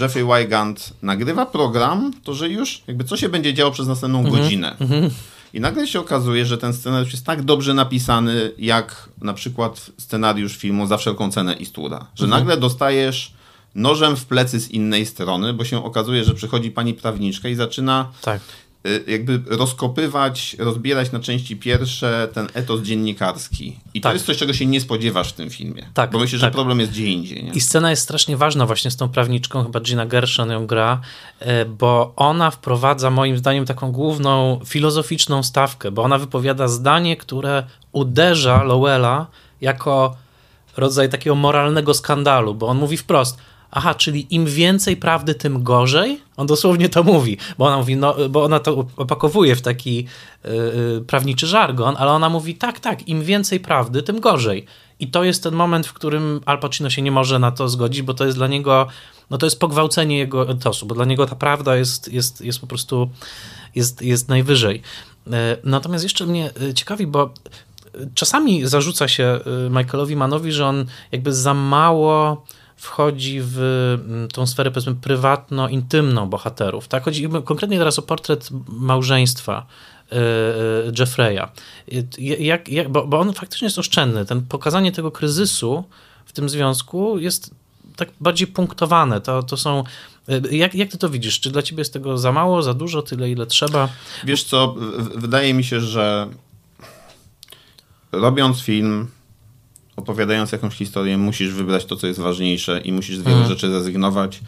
Jeffrey Wygand nagrywa program, to że już jakby co się będzie działo przez następną mhm. godzinę. Mhm. I nagle się okazuje, że ten scenariusz jest tak dobrze napisany, jak na przykład scenariusz filmu Za wszelką cenę Eastwooda. Że mhm. nagle dostajesz nożem w plecy z innej strony, bo się okazuje, że przychodzi pani prawniczka i zaczyna tak. y, jakby rozkopywać, rozbierać na części pierwsze ten etos dziennikarski. I tak. to jest coś, czego się nie spodziewasz w tym filmie. Tak, bo myślę, że tak. problem jest gdzie indziej. Nie? I scena jest strasznie ważna właśnie z tą prawniczką, chyba Gina Gershon ją gra, y, bo ona wprowadza moim zdaniem taką główną filozoficzną stawkę, bo ona wypowiada zdanie, które uderza Lowella jako rodzaj takiego moralnego skandalu, bo on mówi wprost – aha, czyli im więcej prawdy, tym gorzej? On dosłownie to mówi, bo ona mówi, no, bo ona to opakowuje w taki yy, prawniczy żargon, ale ona mówi, tak, tak, im więcej prawdy, tym gorzej. I to jest ten moment, w którym Al Pacino się nie może na to zgodzić, bo to jest dla niego, no to jest pogwałcenie jego etosu, bo dla niego ta prawda jest, jest, jest po prostu, jest, jest najwyżej. Yy, natomiast jeszcze mnie y, ciekawi, bo czasami zarzuca się y, Michaelowi Manowi, że on jakby za mało wchodzi w mm, tą sferę, powiedzmy, prywatno-intymną bohaterów. Tak? Chodzi konkretnie teraz o portret małżeństwa y, y, Jeffreya. Jak, jak, bo, bo on faktycznie jest oszczędny. Ten pokazanie tego kryzysu w tym związku jest tak bardziej punktowane. To, to są. Y, jak, jak ty to widzisz? Czy dla ciebie jest tego za mało, za dużo, tyle ile trzeba? Wiesz co, wydaje mi się, że robiąc film, opowiadając jakąś historię, musisz wybrać to, co jest ważniejsze i musisz z wielu hmm. rzeczy zrezygnować.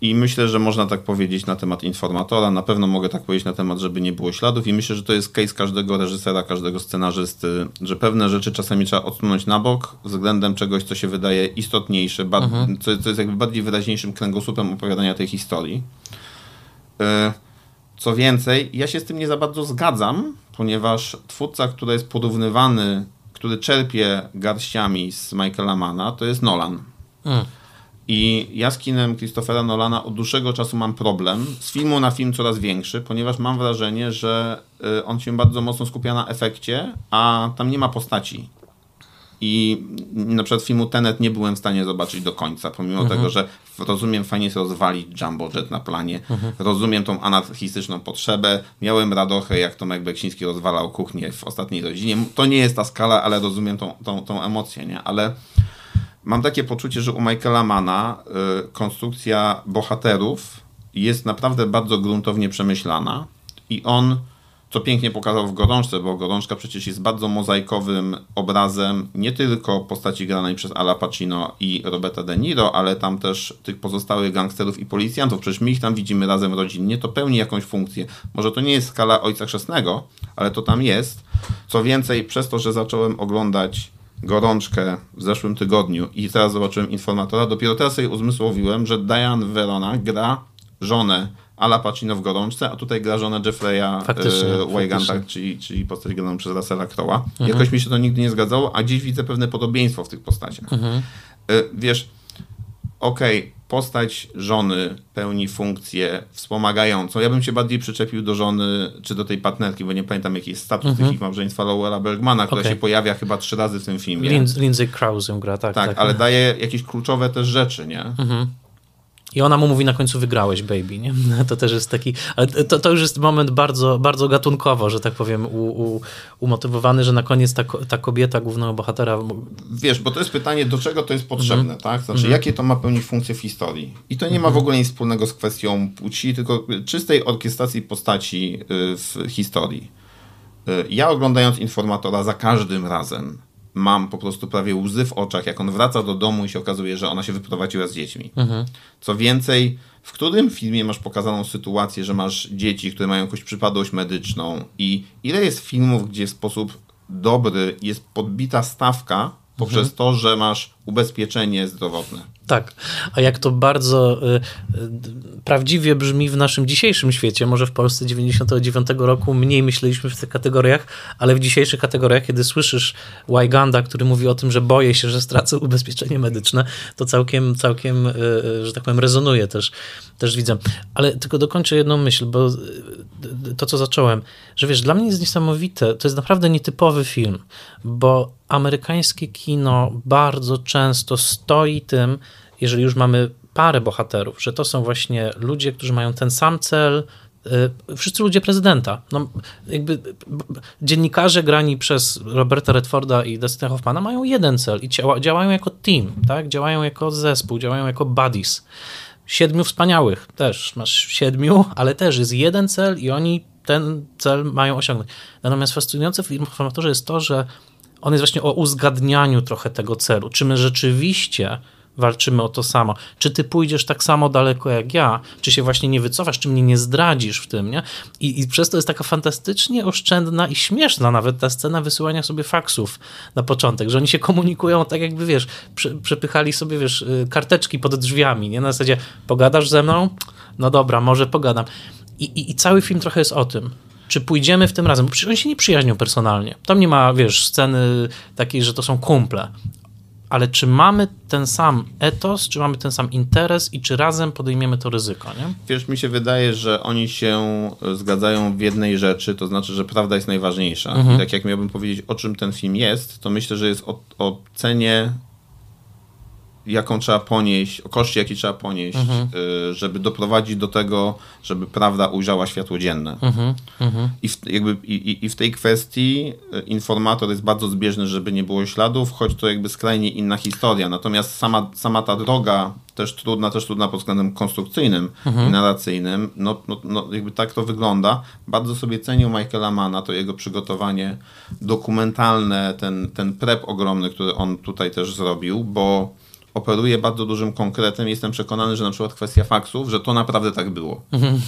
I myślę, że można tak powiedzieć na temat informatora. Na pewno mogę tak powiedzieć na temat, żeby nie było śladów. I myślę, że to jest case każdego reżysera, każdego scenarzysty, że pewne rzeczy czasami trzeba odsunąć na bok względem czegoś, co się wydaje istotniejsze, mhm. co, co jest jakby bardziej wyraźniejszym kręgosłupem opowiadania tej historii. E, co więcej, ja się z tym nie za bardzo zgadzam, ponieważ twórca, który jest porównywany który czerpie garściami z Michaela Mana, to jest Nolan. Hmm. I ja z kinem Christophera Nolana od dłuższego czasu mam problem, z filmu na film coraz większy, ponieważ mam wrażenie, że y, on się bardzo mocno skupia na efekcie, a tam nie ma postaci. I na przykład filmu Tenet nie byłem w stanie zobaczyć do końca, pomimo mhm. tego, że rozumiem, fajnie jest rozwalić Jumbo Jet na planie, mhm. rozumiem tą anarchistyczną potrzebę, miałem radochę, jak Tomek Beksiński rozwalał kuchnię w ostatniej rodzinie. To nie jest ta skala, ale rozumiem tą, tą, tą emocję, nie? Ale mam takie poczucie, że u Michaela Mana y, konstrukcja bohaterów jest naprawdę bardzo gruntownie przemyślana i on co pięknie pokazał w Gorączce, bo Gorączka przecież jest bardzo mozaikowym obrazem nie tylko postaci granej przez Ala Pacino i Roberta De Niro, ale tam też tych pozostałych gangsterów i policjantów. Przecież my ich tam widzimy razem rodzinnie, to pełni jakąś funkcję. Może to nie jest skala Ojca Chrzestnego, ale to tam jest. Co więcej, przez to, że zacząłem oglądać Gorączkę w zeszłym tygodniu i teraz zobaczyłem Informatora, dopiero teraz sobie uzmysłowiłem, że Diane Verona gra żonę Ala Pacino w gorączce, a tutaj gra żona Jeffreya e, Wyganta, czyli, czyli postać graną przez Russella Crowe'a. Mhm. Jakoś mi się to nigdy nie zgadzało, a dziś widzę pewne podobieństwo w tych postaciach. Mhm. E, wiesz, okej, okay, postać żony pełni funkcję wspomagającą. Ja bym się bardziej przyczepił do żony, czy do tej partnerki, bo nie pamiętam jaki jest status mhm. tych małżeństwa Lowella Bergmana, która okay. się pojawia chyba trzy razy w tym filmie. Lindsay Krause gra, tak. Tak, tak ale daje jakieś kluczowe też rzeczy, nie? Mhm. I ona mu mówi na końcu wygrałeś, baby, nie? To też jest taki, ale to, to już jest moment bardzo, bardzo gatunkowo, że tak powiem, u, u, umotywowany, że na koniec ta, ta kobieta, głównego bohatera... Wiesz, bo to jest pytanie, do czego to jest potrzebne, mm. tak? Znaczy, mm. jakie to ma pełnić funkcje w historii? I to nie mm. ma w mhm. ogóle nic wspólnego z kwestią płci, tylko czystej orkiestracji postaci y, w historii. Y, ja oglądając Informatora za każdym razem mam po prostu prawie łzy w oczach, jak on wraca do domu i się okazuje, że ona się wyprowadziła z dziećmi. Mhm. Co więcej, w którym filmie masz pokazaną sytuację, że masz dzieci, które mają jakąś przypadłość medyczną i ile jest filmów, gdzie w sposób dobry jest podbita stawka poprzez mhm. to, że masz ubezpieczenie zdrowotne. Tak, a jak to bardzo y, y, prawdziwie brzmi w naszym dzisiejszym świecie, może w Polsce 99 roku mniej myśleliśmy w tych kategoriach, ale w dzisiejszych kategoriach, kiedy słyszysz Wyganda, który mówi o tym, że boję się, że stracę ubezpieczenie medyczne, to całkiem, całkiem, y, y że tak powiem, rezonuje też, też widzę. Ale tylko dokończę jedną myśl, bo y, to, co zacząłem, że wiesz, dla mnie jest niesamowite, to jest naprawdę nietypowy film, bo amerykańskie kino bardzo często stoi tym, jeżeli już mamy parę bohaterów, że to są właśnie ludzie, którzy mają ten sam cel, y, wszyscy ludzie prezydenta. No, jakby dziennikarze grani przez Roberta Redforda i Dustina Hoffmana mają jeden cel i działają jako team, tak? działają jako zespół, działają jako buddies siedmiu wspaniałych, też masz siedmiu, ale też jest jeden cel i oni ten cel mają osiągnąć. Natomiast fascynujące w informatorze jest to, że on jest właśnie o uzgadnianiu trochę tego celu. Czy my rzeczywiście walczymy o to samo. Czy ty pójdziesz tak samo daleko jak ja, czy się właśnie nie wycofasz, czy mnie nie zdradzisz w tym, nie? I, i przez to jest taka fantastycznie oszczędna i śmieszna nawet ta scena wysyłania sobie faksów na początek, że oni się komunikują tak jakby, wiesz, prze, przepychali sobie, wiesz, y, karteczki pod drzwiami, nie? Na zasadzie, pogadasz ze mną? No dobra, może pogadam. I, i, i cały film trochę jest o tym, czy pójdziemy w tym razem, bo przecież oni się nie przyjaźnią personalnie. Tam nie ma, wiesz, sceny takiej, że to są kumple ale czy mamy ten sam etos, czy mamy ten sam interes i czy razem podejmiemy to ryzyko, nie? Wiesz, mi się wydaje, że oni się zgadzają w jednej rzeczy, to znaczy, że prawda jest najważniejsza. Mhm. I tak jak miałbym powiedzieć, o czym ten film jest, to myślę, że jest o, o cenie jaką trzeba ponieść, o koszcie, jaki trzeba ponieść, mhm. Y, żeby doprowadzić do tego, żeby prawda ujrzała światło dzienne. Mhm. Mhm. I, w, jakby, i, I w tej kwestii y, informator jest bardzo zbieżny, żeby nie było śladów, choć to jakby skrajnie inna historia. Natomiast sama, sama ta droga, też trudna, też trudna pod względem konstrukcyjnym mhm. i narracyjnym, no, no, no jakby tak to wygląda. Bardzo sobie cenił Michaela Mana, to jego przygotowanie dokumentalne, ten, ten prep ogromny, który on tutaj też zrobił, bo operuje bardzo dużym konkretem. Jestem przekonany, że na przykład kwestia faksów, że to naprawdę tak było. Mhm.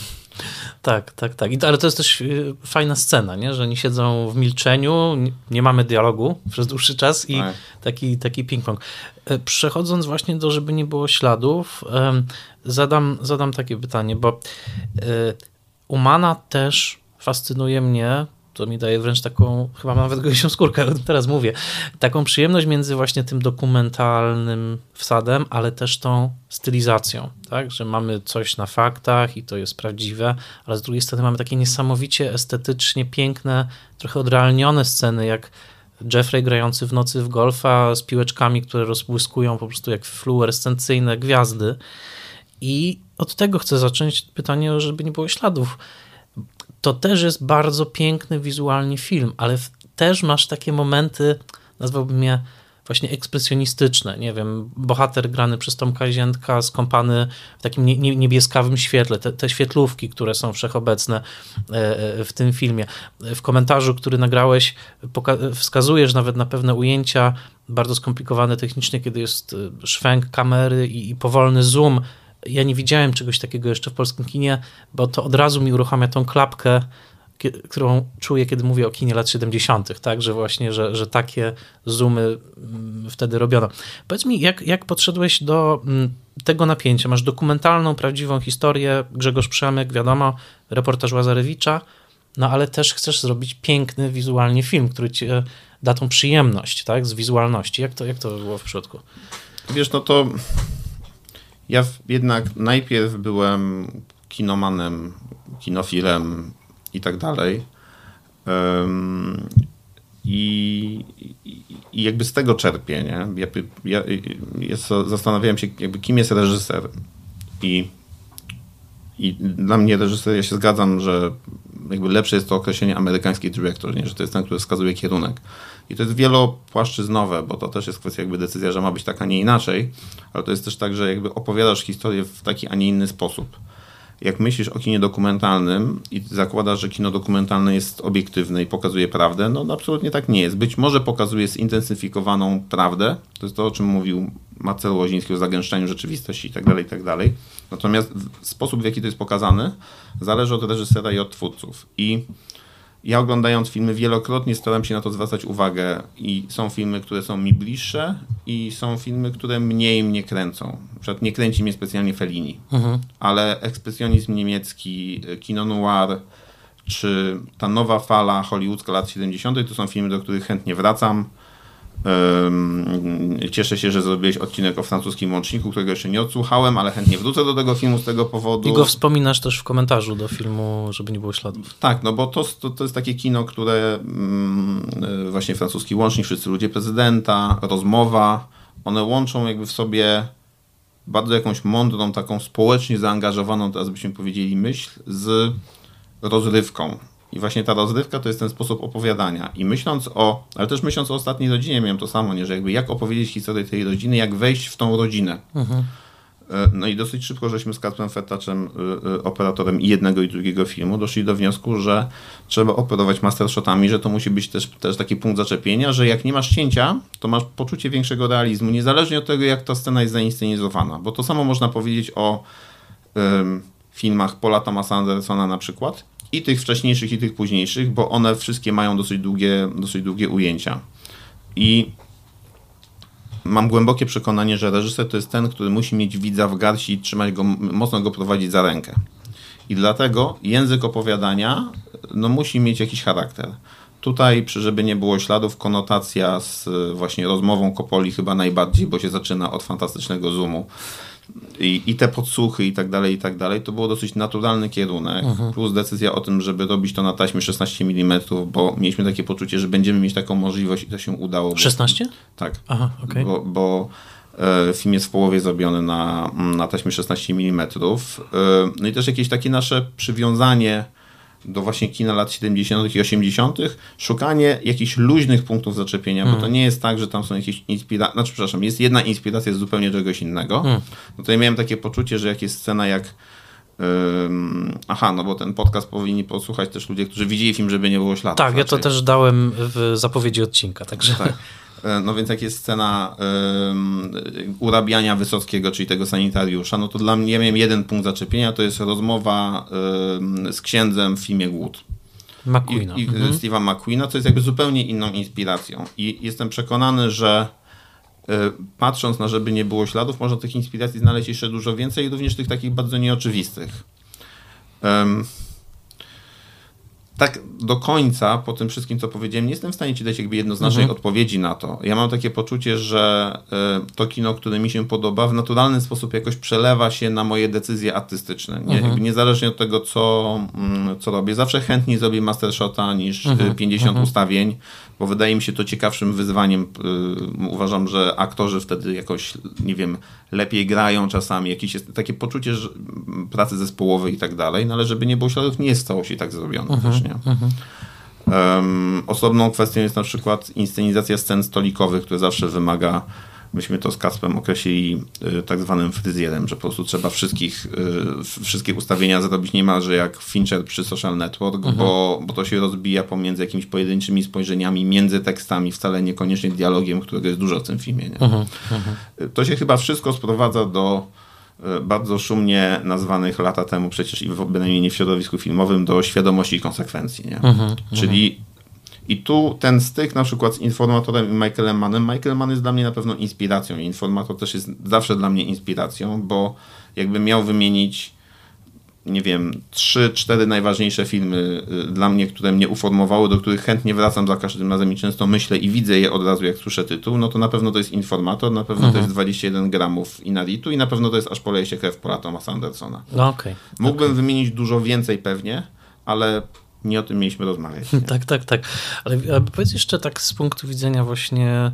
Tak, tak, tak. I, ale to jest też y, fajna scena, nie? że oni siedzą w milczeniu, nie mamy dialogu przez dłuższy czas i tak. taki, taki ping-pong. E, przechodząc właśnie do, żeby nie było śladów, zadam, zadam takie pytanie, bo e, Umana też fascynuje mnie to mi daje wręcz taką, chyba nawet gością skórkę, teraz mówię, taką przyjemność między właśnie tym dokumentalnym wsadem, ale też tą stylizacją, tak, że mamy coś na faktach i to jest prawdziwe, ale z drugiej strony mamy takie niesamowicie estetycznie piękne, trochę odrealnione sceny, jak Jeffrey grający w nocy w golfa z piłeczkami, które rozbłyskują po prostu jak fluorescencyjne gwiazdy. I od tego chcę zacząć pytanie, żeby nie było śladów to też jest bardzo piękny wizualnie film, ale też masz takie momenty, nazwałbym je właśnie ekspresjonistyczne. Nie wiem, bohater grany przez Tomka Ziętka skąpany w takim niebieskawym świetle, te, te świetlówki, które są wszechobecne e, e, w tym filmie. W komentarzu, który nagrałeś, wskazujesz nawet na pewne ujęcia bardzo skomplikowane technicznie, kiedy jest e, szwęk kamery i, i powolny zoom ja nie widziałem czegoś takiego jeszcze w polskim kinie, bo to od razu mi uruchamia tą klapkę, którą czuję, kiedy mówię o kinie lat 70., tak, że właśnie, że, że takie zoomy mm, wtedy robiono. Powiedz mi, jak, jak podszedłeś do mm, tego napięcia? Masz dokumentalną, prawdziwą historię, Grzegorz Przemyk, wiadomo, reportaż Łazarewicza, no ale też chcesz zrobić piękny wizualnie film, który ci da tą przyjemność, tak, z wizualności. Jak to, jak to było w przypadku? Wiesz, no to ja jednak najpierw byłem kinomanem, kinofilem i tak dalej. I, i, jakby z tego czerpię, nie? Ja, ja, ja zastanawiałem się, jakby kim jest reżyser. I, I dla mnie reżyser, ja się zgadzam, że jakby lepsze jest to określenie amerykański dyrektor, nie? że to jest ten, który wskazuje kierunek. I to jest wielopłaszczyznowe, bo to też jest kwestia jakby decyzja, że ma być tak, a nie inaczej, ale to jest też tak, że jakby opowiadasz historię w taki, a nie inny sposób. Jak myślisz o kinie dokumentalnym i zakładasz, że kino dokumentalne jest obiektywne i pokazuje prawdę, no absolutnie tak nie jest. Być może pokazuje zintensyfikowaną prawdę, to jest to, o czym mówił Marcel Łoziński o zagęszczeniu rzeczywistości itd., tak itd. Tak Natomiast sposób, w jaki to jest pokazane, zależy od reżysera i od twórców. I ja oglądając filmy wielokrotnie staram się na to zwracać uwagę i są filmy, które są mi bliższe i są filmy, które mniej mnie kręcą. Na przykład nie kręci mnie specjalnie Fellini, mhm. ale ekspresjonizm niemiecki, kino noir, czy ta nowa fala hollywoodzka lat 70. to są filmy, do których chętnie wracam. Cieszę się, że zrobiłeś odcinek o francuskim łączniku, którego jeszcze nie odsłuchałem, ale chętnie wrócę do tego filmu z tego powodu. I go wspominasz też w komentarzu do filmu, żeby nie było śladów. Tak, no bo to, to, to jest takie kino, które mm, właśnie francuski łącznik, wszyscy ludzie prezydenta, rozmowa, one łączą jakby w sobie bardzo jakąś mądrą, taką społecznie zaangażowaną, teraz byśmy powiedzieli, myśl z rozrywką. I właśnie ta rozrywka to jest ten sposób opowiadania. I myśląc o, ale też myśląc o ostatniej rodzinie, miałem to samo, nie, że jakby jak opowiedzieć historię tej rodziny, jak wejść w tą rodzinę. Mhm. E, no i dosyć szybko żeśmy z Kacprem Fetaczem, e, e, operatorem jednego i drugiego filmu, doszli do wniosku, że trzeba operować mastershotami, że to musi być też, też taki punkt zaczepienia, że jak nie masz cięcia, to masz poczucie większego realizmu, niezależnie od tego, jak ta scena jest zainscenizowana. Bo to samo można powiedzieć o um, filmach Paula Thomasa Andersona na przykład, i tych wcześniejszych, i tych późniejszych, bo one wszystkie mają dosyć długie, dosyć długie ujęcia. I mam głębokie przekonanie, że reżyser to jest ten, który musi mieć widza w garści i trzymać go, mocno go prowadzić za rękę. I dlatego język opowiadania no, musi mieć jakiś charakter. Tutaj, żeby nie było śladów, konotacja z właśnie rozmową Kopoli chyba najbardziej, bo się zaczyna od fantastycznego zoomu i, i te podsłuchy i tak dalej, i tak dalej, to było dosyć naturalny kierunek, mhm. plus decyzja o tym, żeby robić to na taśmie 16 mm, bo mieliśmy takie poczucie, że będziemy mieć taką możliwość i to się udało. 16? Tak. Aha, okay. Bo, bo e, film jest w połowie zrobiony na, na taśmie 16 mm. E, no i też jakieś takie nasze przywiązanie do właśnie kina lat 70. i 80., szukanie jakichś luźnych punktów zaczepienia, mm. bo to mhm. nie jest tak, że tam są jakieś inspiracje, znaczy przepraszam, jest jedna inspiracja z zupełnie czegoś innego. Mm. No to ja miałem takie poczucie, że jak jest scena jak aha, no bo ten podcast powinni posłuchać też ludzie, którzy widzieli film, żeby nie było śladów. Tak, ja to też dałem w zapowiedzi odcinka, także... Tak. E, no więc jak jest scena um, urabiania Wysockiego, czyli tego sanitariusza, no to dla mnie miałem jeden punkt zaczepienia, to jest rozmowa um, z księdzem w filmie Głód. McQueena. I, i mhm. Steve'a McQueena, co jest jakby zupełnie inną inspiracją. I jestem przekonany, że y, patrząc na żeby nie było śladów, można tych inspiracji znaleźć jeszcze dużo więcej, również tych takich bardzo nieoczywistych. Um, tak do końca, po tym wszystkim, co powiedziałem, nie jestem w stanie ci dać jakby jednoznacznej mhm. odpowiedzi na to. Ja mam takie poczucie, że y, to kino, które mi się podoba, w naturalny sposób jakoś przelewa się na moje decyzje artystyczne. Nie, mhm. niezależnie od tego, co, mm, co robię. Zawsze chętniej zrobię mastershota niż mhm. 50 mhm. ustawień, bo wydaje mi się to ciekawszym wyzwaniem. Y, uważam, że aktorzy wtedy jakoś, nie wiem, lepiej grają czasami, jakieś jest takie poczucie że, pracy zespołowej i tak dalej, no ale żeby nie było śladów, nie jest w całości tak zrobione mhm. też, nie? Mhm. Um, osobną kwestią jest na przykład inscenizacja scen stolikowych, które zawsze wymaga myśmy to z Kasprem określili y, tak zwanym fryzjerem, że po prostu trzeba wszystkich, y, wszystkie ustawienia zrobić niemalże jak Fincher przy Social Network, mhm. bo, bo to się rozbija pomiędzy jakimiś pojedynczymi spojrzeniami, między tekstami, wcale niekoniecznie dialogiem, którego jest dużo w tym filmie. Nie? Mhm. Mhm. To się chyba wszystko sprowadza do y, bardzo szumnie nazwanych lata temu przecież i bynajmniej nie w środowisku filmowym do świadomości i konsekwencji. Nie? Czyli i tu ten styk na przykład z informatorem i Michaelem Mannem. Michael Mann jest dla mnie na pewno inspiracją. Informator też jest zawsze dla mnie inspiracją, bo jakbym miał wymienić nie wiem, trzy, cztery najważniejsze filmy y, dla mnie, które mnie uformowały, do których chętnie wracam za każdym razem i często myślę i widzę je od razu, jak słyszę tytuł, no to na pewno to jest Informator, na pewno mhm. to jest 21 gramów Inaritu i na pewno to jest Aż poleje się krew Paula Thomasa Andersona. No, okay. Mógłbym okay. wymienić dużo więcej pewnie, ale nie o tym mieliśmy rozmawiać. Nie? Tak, tak, tak. Ale powiedz jeszcze tak z punktu widzenia właśnie e,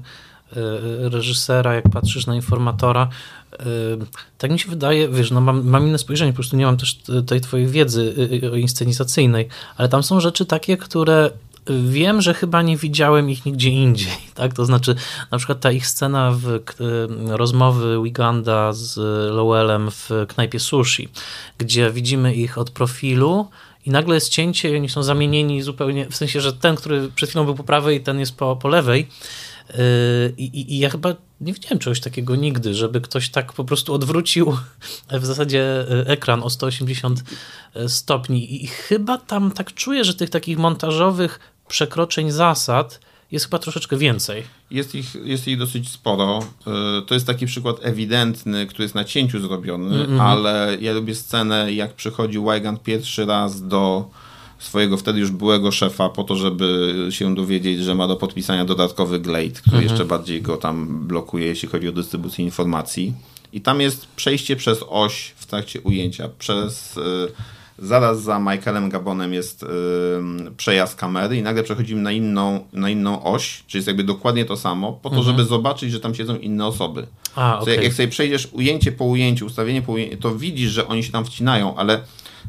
reżysera, jak patrzysz na informatora, e, tak mi się wydaje, wiesz, no mam, mam inne spojrzenie, po prostu nie mam też tej twojej wiedzy e, inscenizacyjnej, ale tam są rzeczy takie, które wiem, że chyba nie widziałem ich nigdzie indziej, tak? To znaczy na przykład ta ich scena w rozmowy Wiganda z Lowellem w knajpie sushi, gdzie widzimy ich od profilu, i nagle jest cięcie i oni są zamienieni zupełnie, w sensie, że ten, który przed chwilą był po prawej, ten jest po, po lewej. Yy, I, I, ja chyba nie widziałem czegoś takiego nigdy, żeby ktoś tak po prostu odwrócił w zasadzie yy, ekran o 180 yy, stopni. I chyba tam tak czuję, że tych takich montażowych przekroczeń zasad jest chyba troszeczkę więcej. Jest ich, jest ich dosyć sporo. Y, to jest taki przykład ewidentny, który jest na cięciu zrobiony, mm -hmm. ale ja lubię scenę, jak przychodzi Wygand pierwszy raz do swojego wtedy już byłego szefa po to, żeby się dowiedzieć, że ma do podpisania dodatkowy glade, który -hmm. jeszcze bardziej go tam blokuje, jeśli chodzi o dystrybucję informacji. I tam jest przejście przez oś w trakcie ujęcia, przez... Yy, Zaraz za Michaelem Gabonem jest yy, przejazd kamery i nagle przechodzimy na inną, na inną oś, czyli jest jakby dokładnie to samo, po to, mhm. żeby zobaczyć, że tam siedzą inne osoby. A, okay. Jak sobie przejdziesz ujęcie po ujęciu, ustawienie po ujęciu, to widzisz, że oni się tam wcinają, ale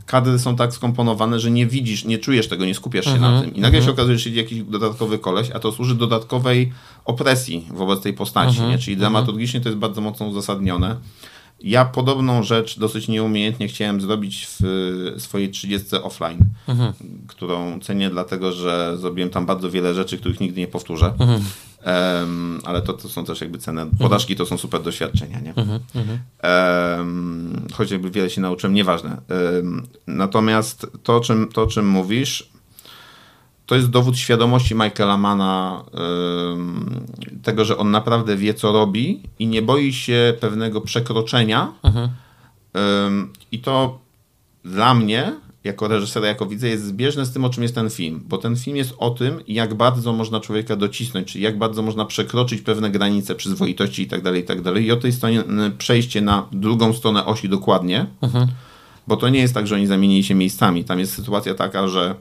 kadry są tak skomponowane, że nie widzisz, nie czujesz tego, nie skupiasz się mhm. na tym. I nagle się mhm. okazuje, że siedzi jakiś dodatkowy koleś, a to służy dodatkowej opresji wobec tej postaci, mhm. nie? czyli dramaturgicznie to jest bardzo mocno uzasadnione. Ja podobną rzecz dosyć nieumiejętnie chciałem zrobić w swojej 30 offline, mhm. którą cenię dlatego, że zrobiłem tam bardzo wiele rzeczy, których nigdy nie powtórzę. Mhm. Um, ale to, to są też jakby cenne. Podażki to są super doświadczenia, nie? Um, choć jakby wiele się nauczyłem, nieważne. Um, natomiast to, o czym, to, czym mówisz, to jest dowód świadomości Michaela Mana, tego, że on naprawdę wie, co robi i nie boi się pewnego przekroczenia. Mhm. I to dla mnie, jako reżysera, jako widza, jest zbieżne z tym, o czym jest ten film. Bo ten film jest o tym, jak bardzo można człowieka docisnąć, czyli jak bardzo można przekroczyć pewne granice przyzwoitości itd., tak itd. Tak I o tej stronie przejście na drugą stronę osi dokładnie, mhm. bo to nie jest tak, że oni zamienili się miejscami. Tam jest sytuacja taka, że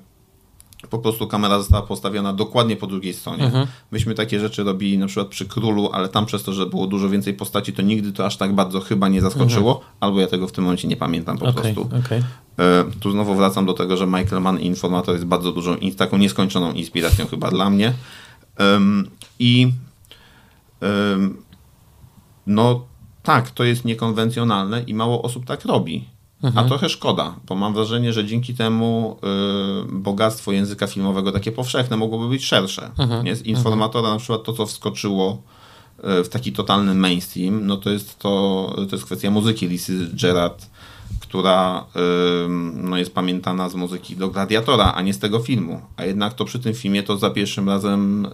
po prostu kamera została postawiona dokładnie po drugiej stronie. Mhm. Myśmy takie rzeczy robili na przykład przy Królu, ale tam przez to, że było dużo więcej postaci, to nigdy to aż tak bardzo chyba nie zaskoczyło, mhm. albo ja tego w tym momencie nie pamiętam po okay, prostu. Okay. E, tu znowu wracam do tego, że Michael Mann i Informator jest bardzo dużą, taką nieskończoną inspiracją chyba dla mnie. I no tak, to jest niekonwencjonalne i mało osób tak robi. Mhm. A trochę szkoda, bo mam wrażenie, że dzięki temu y, bogactwo języka filmowego takie powszechne mogłoby być szersze. Mhm. Nie? Z informatora na przykład to, co wskoczyło y, w taki totalny mainstream, no to jest to, to jest kwestia muzyki. Lisy Gerard która no, jest pamiętana z muzyki do Gladiatora, a nie z tego filmu. A jednak to przy tym filmie to za pierwszym razem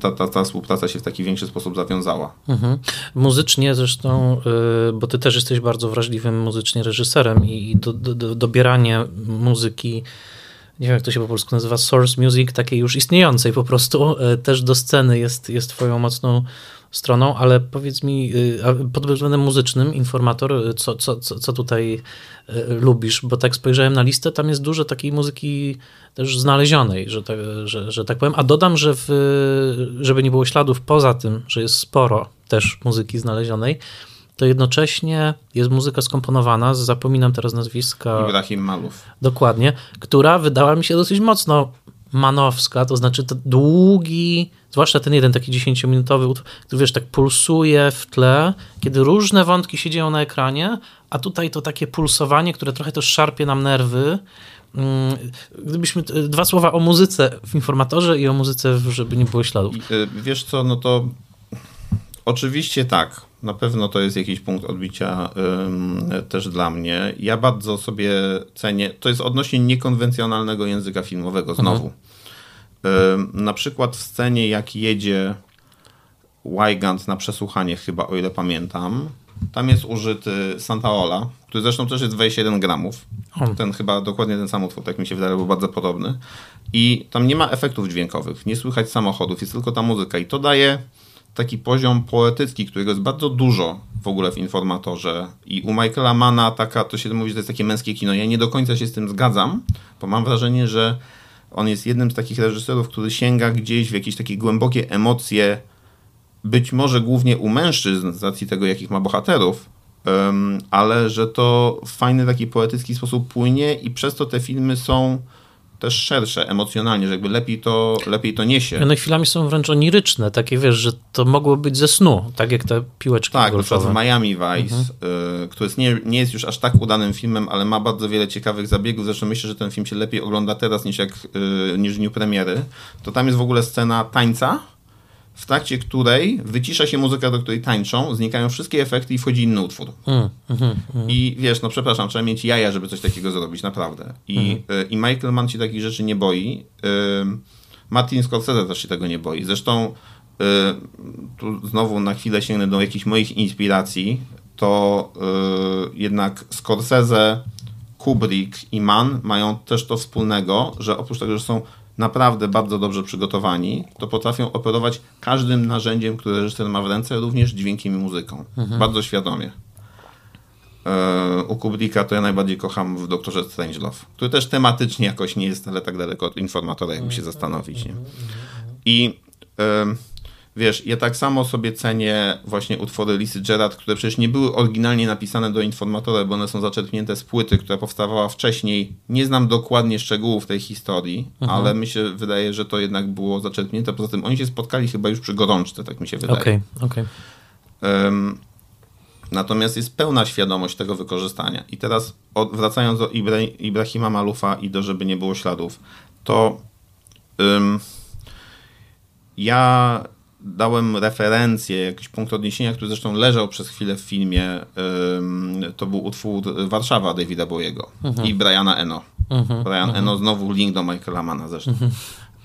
ta, ta, ta współpraca się w taki większy sposób zawiązała. Mhm. Muzycznie zresztą, y, bo ty też jesteś bardzo wrażliwym muzycznie reżyserem i do, do, do, dobieranie muzyki nie wiem jak to się po polsku nazywa, source music, takiej już istniejącej po prostu, y, też do sceny jest, jest twoją mocną stroną, ale powiedz mi y, pod względem muzycznym, informator, y, co, co, co tutaj y, lubisz? Bo tak spojrzałem na listę, tam jest dużo takiej muzyki też znalezionej, że tak, że, że tak powiem. A dodam, że w, żeby nie było śladów poza tym, że jest sporo też muzyki znalezionej, to jednocześnie jest muzyka skomponowana, zapominam teraz nazwiska. Ibrahim Malów. Dokładnie, która wydała mi się dosyć mocno manowska, to znaczy to długi, zwłaszcza ten jeden taki 10-minutowy utwór, który wiesz, tak pulsuje w tle, kiedy różne wątki się dzieją na ekranie, a tutaj to takie pulsowanie, które trochę też szarpie nam nerwy. Mm, gdybyśmy dwa słowa o muzyce w informatorze i o muzyce, żeby nie było śladów. Y, wiesz co, no to oczywiście tak. Na pewno to jest jakiś punkt odbicia też dla mnie. Ja bardzo sobie cenię, to jest odnośnie niekonwencjonalnego języka filmowego znowu. Mhm. na przykład w scenie, jak jedzie Wygant na przesłuchanie, chyba o ile pamiętam, tam jest użyty Santaola, który zresztą też jest 21 gramów. Ten chyba dokładnie ten sam utwór, tak mi się wydaje, był bardzo podobny. I tam nie ma efektów dźwiękowych, nie słychać samochodów, jest tylko ta muzyka i to daje taki poziom poetycki, którego jest bardzo dużo w ogóle w informatorze. I u Michaela Mana taka, to się mówi, że to jest takie męskie kino. Ja nie do końca się z tym zgadzam, bo mam wrażenie, że on jest jednym z takich reżyserów, który sięga gdzieś w jakieś takie głębokie emocje, być może głównie u mężczyzn, z racji tego, jakich ma bohaterów, ale że to w fajny taki poetycki sposób płynie i przez to te filmy są też szersze emocjonalnie, że jakby lepiej to, lepiej to niesie. One chwilami są wręcz oniryczne, takie wiesz, że to mogło być ze snu, tak jak te piłeczki Tak, golfowe. na przykład w Miami Vice, mhm. y, który jest nie, nie jest już aż tak udanym filmem, ale ma bardzo wiele ciekawych zabiegów, zresztą myślę, że ten film się lepiej ogląda teraz niż, jak, y, niż w dniu premiery, to tam jest w ogóle scena tańca, w trakcie której wycisza się muzyka, do której tańczą, znikają wszystkie efekty i wchodzi inny utwór. Mm, mm, mm. I wiesz, no przepraszam, trzeba mieć jaja, żeby coś takiego zrobić, naprawdę. I, y, i Michael Mann się takich rzeczy nie boi. Y, Martin Scorsese też się tego nie boi. Zresztą y, tu znowu na chwilę sięgnę do jakichś moich inspiracji, to jednak Scorsese, Kubrick i Mann mają też to wspólnego, że oprócz tego, że są naprawdę bardzo dobrze przygotowani, to potrafią operować każdym narzędziem, które reżyser ma w ręce, również dźwiękiem i muzyką. Mhm. Bardzo świadomie. E, u Kubricka to ja najbardziej kocham w Doktorze Strangelove, który też tematycznie jakoś nie jest ale tak daleko od informatora, jakby się zastanowić. Nie? I Wiesz, ja tak samo sobie cenię właśnie utwory Lisy Gerard, które przecież nie były oryginalnie napisane do informatora, bo one są zaczerpnięte z płyty, która powstawała wcześniej. Nie znam dokładnie szczegółów tej historii, mhm. ale mi się wydaje, że to jednak było zaczerpnięte. Poza tym oni się spotkali chyba już przy gorączce, tak mi się wydaje. Okej, okay, okej. Okay. Um, Natomiast jest pełna świadomość tego wykorzystania. I teraz od, wracając do Ibra Ibrahima Malufa i do żeby nie było śladów, to ym, ja dałem referencję, jakiś punkt odniesienia, który zresztą leżał przez chwilę w filmie. To był utwór Warszawa Davida Bowiego mhm. i Briana Eno. Mhm. Brian mhm. Eno znowu link do Michaela Mana zresztą.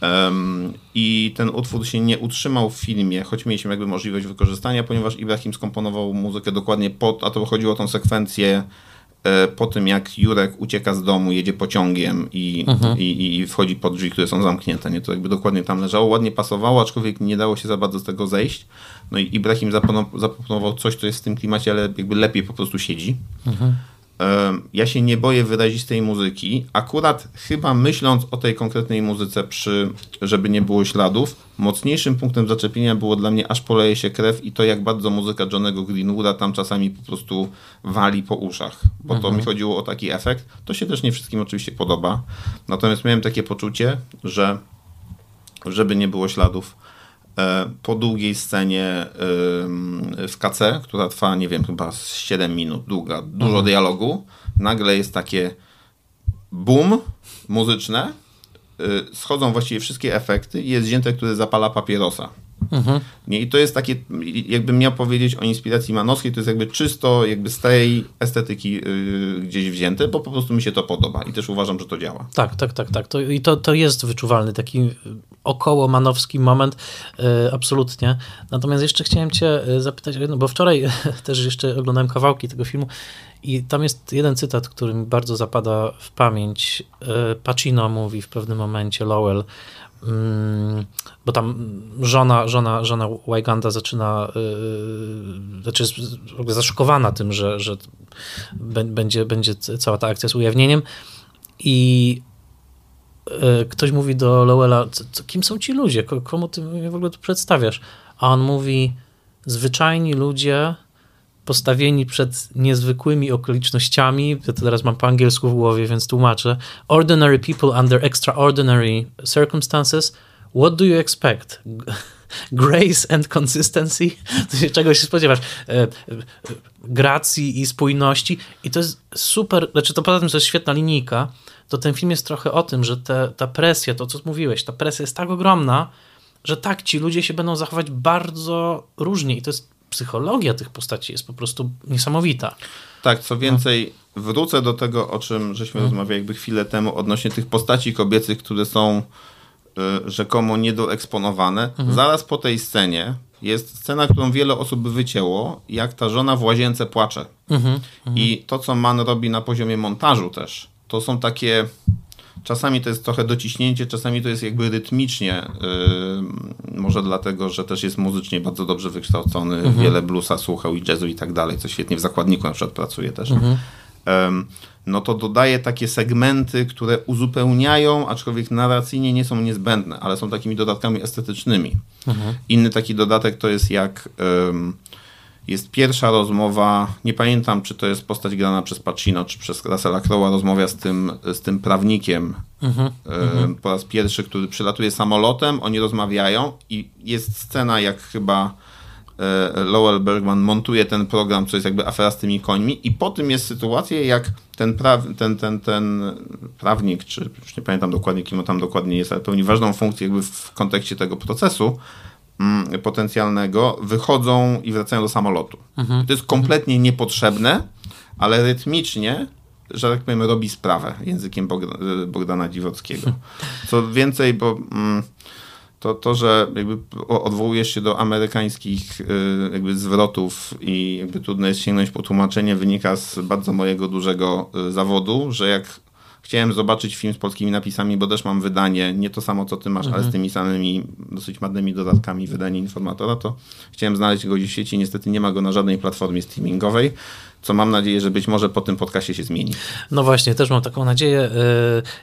Um, I ten utwór się nie utrzymał w filmie, choć mieliśmy jakby możliwość wykorzystania, ponieważ Ibrahim skomponował muzykę dokładnie po, a to chodziło o tą sekwencję po tym, jak Jurek ucieka z domu, jedzie pociągiem i, mhm. i, i, wchodzi pod drzwi, które są zamknięte. Nie? To jakby dokładnie tam leżało, ładnie pasowało, aczkolwiek nie dało się za bardzo z tego zejść. No i Ibrahim zaproponował coś, co jest w tym klimacie, ale jakby lepiej po prostu siedzi. Mhm. Ja się nie boję wyrazistej muzyki. Akurat chyba myśląc o tej konkretnej muzyce, przy, żeby nie było śladów, mocniejszym punktem zaczepienia było dla mnie aż poleje się krew i to, jak bardzo muzyka Johnego Greenwooda tam czasami po prostu wali po uszach. Bo mhm. to mi chodziło o taki efekt. To się też nie wszystkim oczywiście podoba. Natomiast miałem takie poczucie, że żeby nie było śladów, po długiej scenie w KC, która trwa, nie wiem, chyba 7 minut, długa, dużo mhm. dialogu, nagle jest takie boom muzyczne, y, schodzą właściwie wszystkie efekty i jest wzięte, który zapala papierosa. Mhm. Nie, I to jest takie, jakbym miał powiedzieć o inspiracji manowskiej, to jest jakby czysto jakby z tej estetyki yy, gdzieś wzięte, bo po prostu mi się to podoba i też uważam, że to działa. Tak, tak, tak, tak. To, I to, to jest wyczuwalny taki około manowski moment, yy, absolutnie. Natomiast jeszcze chciałem cię y, zapytać, no bo wczoraj też jeszcze oglądałem kawałki tego filmu i tam jest jeden cytat, który mi bardzo zapada w pamięć. Yy, Pacino mówi w pewnym momencie, Lowell, bo tam żona, żona, żona Wyganda zaczyna, yy, znaczy jest zaszokowana tym, że, że będzie, będzie cała ta akcja z ujawnieniem i yy, ktoś mówi do Lowella, co, kim są ci ludzie, komu ty w ogóle tu przedstawiasz? A on mówi, zwyczajni ludzie postawieni przed niezwykłymi okolicznościami, ja to teraz mam po angielsku w głowie, więc tłumaczę. Ordinary people under extraordinary circumstances. What do you expect? Grace and consistency? Czego się spodziewasz? E, e, gracji i spójności. I to jest super, znaczy to poza tym, to jest świetna linijka, to ten film jest trochę o tym, że te, ta presja, to co mówiłeś, ta presja jest tak ogromna, że tak, ci ludzie się będą zachować bardzo różnie i to jest psychologia tych postaci jest po prostu niesamowita. Tak, co więcej, no. wrócę do tego, o czym żeśmy hmm. rozmawiali jakby chwilę temu odnośnie tych postaci kobiecych, które są y, rzekomo niedoeksponowane. Hmm. Zaraz po tej scenie jest scena, którą wiele osób by wycięło, jak ta żona w łazience płacze. Hmm. I to, co Man robi na poziomie montażu też, to są takie Czasami to jest trochę dociśnięcie, czasami to jest jakby rytmicznie, yy, może dlatego, że też jest muzycznie bardzo dobrze wykształcony, mhm. wiele bluesa słuchał i jazzu i tak dalej, co świetnie w zakładniku na przykład pracuje też. Mhm. Yy, no to dodaje takie segmenty, które uzupełniają, aczkolwiek narracyjnie nie są niezbędne, ale są takimi dodatkami estetycznymi. Mhm. Inny taki dodatek to jest jak... Yy, jest pierwsza rozmowa, nie pamiętam, czy to jest postać grana przez Pacino, czy przez Russella Crowe'a, rozmawia z tym, z tym prawnikiem. Uh-huh, uh-huh. po raz pierwszy, który przylatuje samolotem, oni rozmawiają i jest scena, jak chyba e, Lowell Bergman montuje ten program, co jest jakby afera z tymi końmi. I po tym jest sytuacja, jak ten, pra, ten, ten, ten prawnik, czy już nie pamiętam dokładnie, kim on tam dokładnie jest, ale pełni ważną funkcję jakby w kontekście tego procesu, potencjalnego wychodzą i wracają do samolotu. Mhm. To jest kompletnie niepotrzebne, ale rytmicznie, że tak powiem, robi sprawę językiem Bogdana Dziwockiego. Co więcej, bo mm, to, to że jakby odwołujesz się do amerykańskich y, jakby zwrotów i jakby trudno jest sięgnąć po tłumaczenie, wynika z bardzo mojego dużego y, zawodu, że jak Chciałem zobaczyć film z polskimi napisami, bo też mam wydanie, nie to samo co ty masz, mhm. ale z mhm. tymi samymi dosyć ładnymi dodatkami wydanie informatora, to chciałem znaleźć go gdzieś w sieci. Niestety nie ma go na żadnej platformie streamingowej co mam nadzieję, że być może po tym podcastie się zmieni. No właśnie, też mam taką nadzieję. E,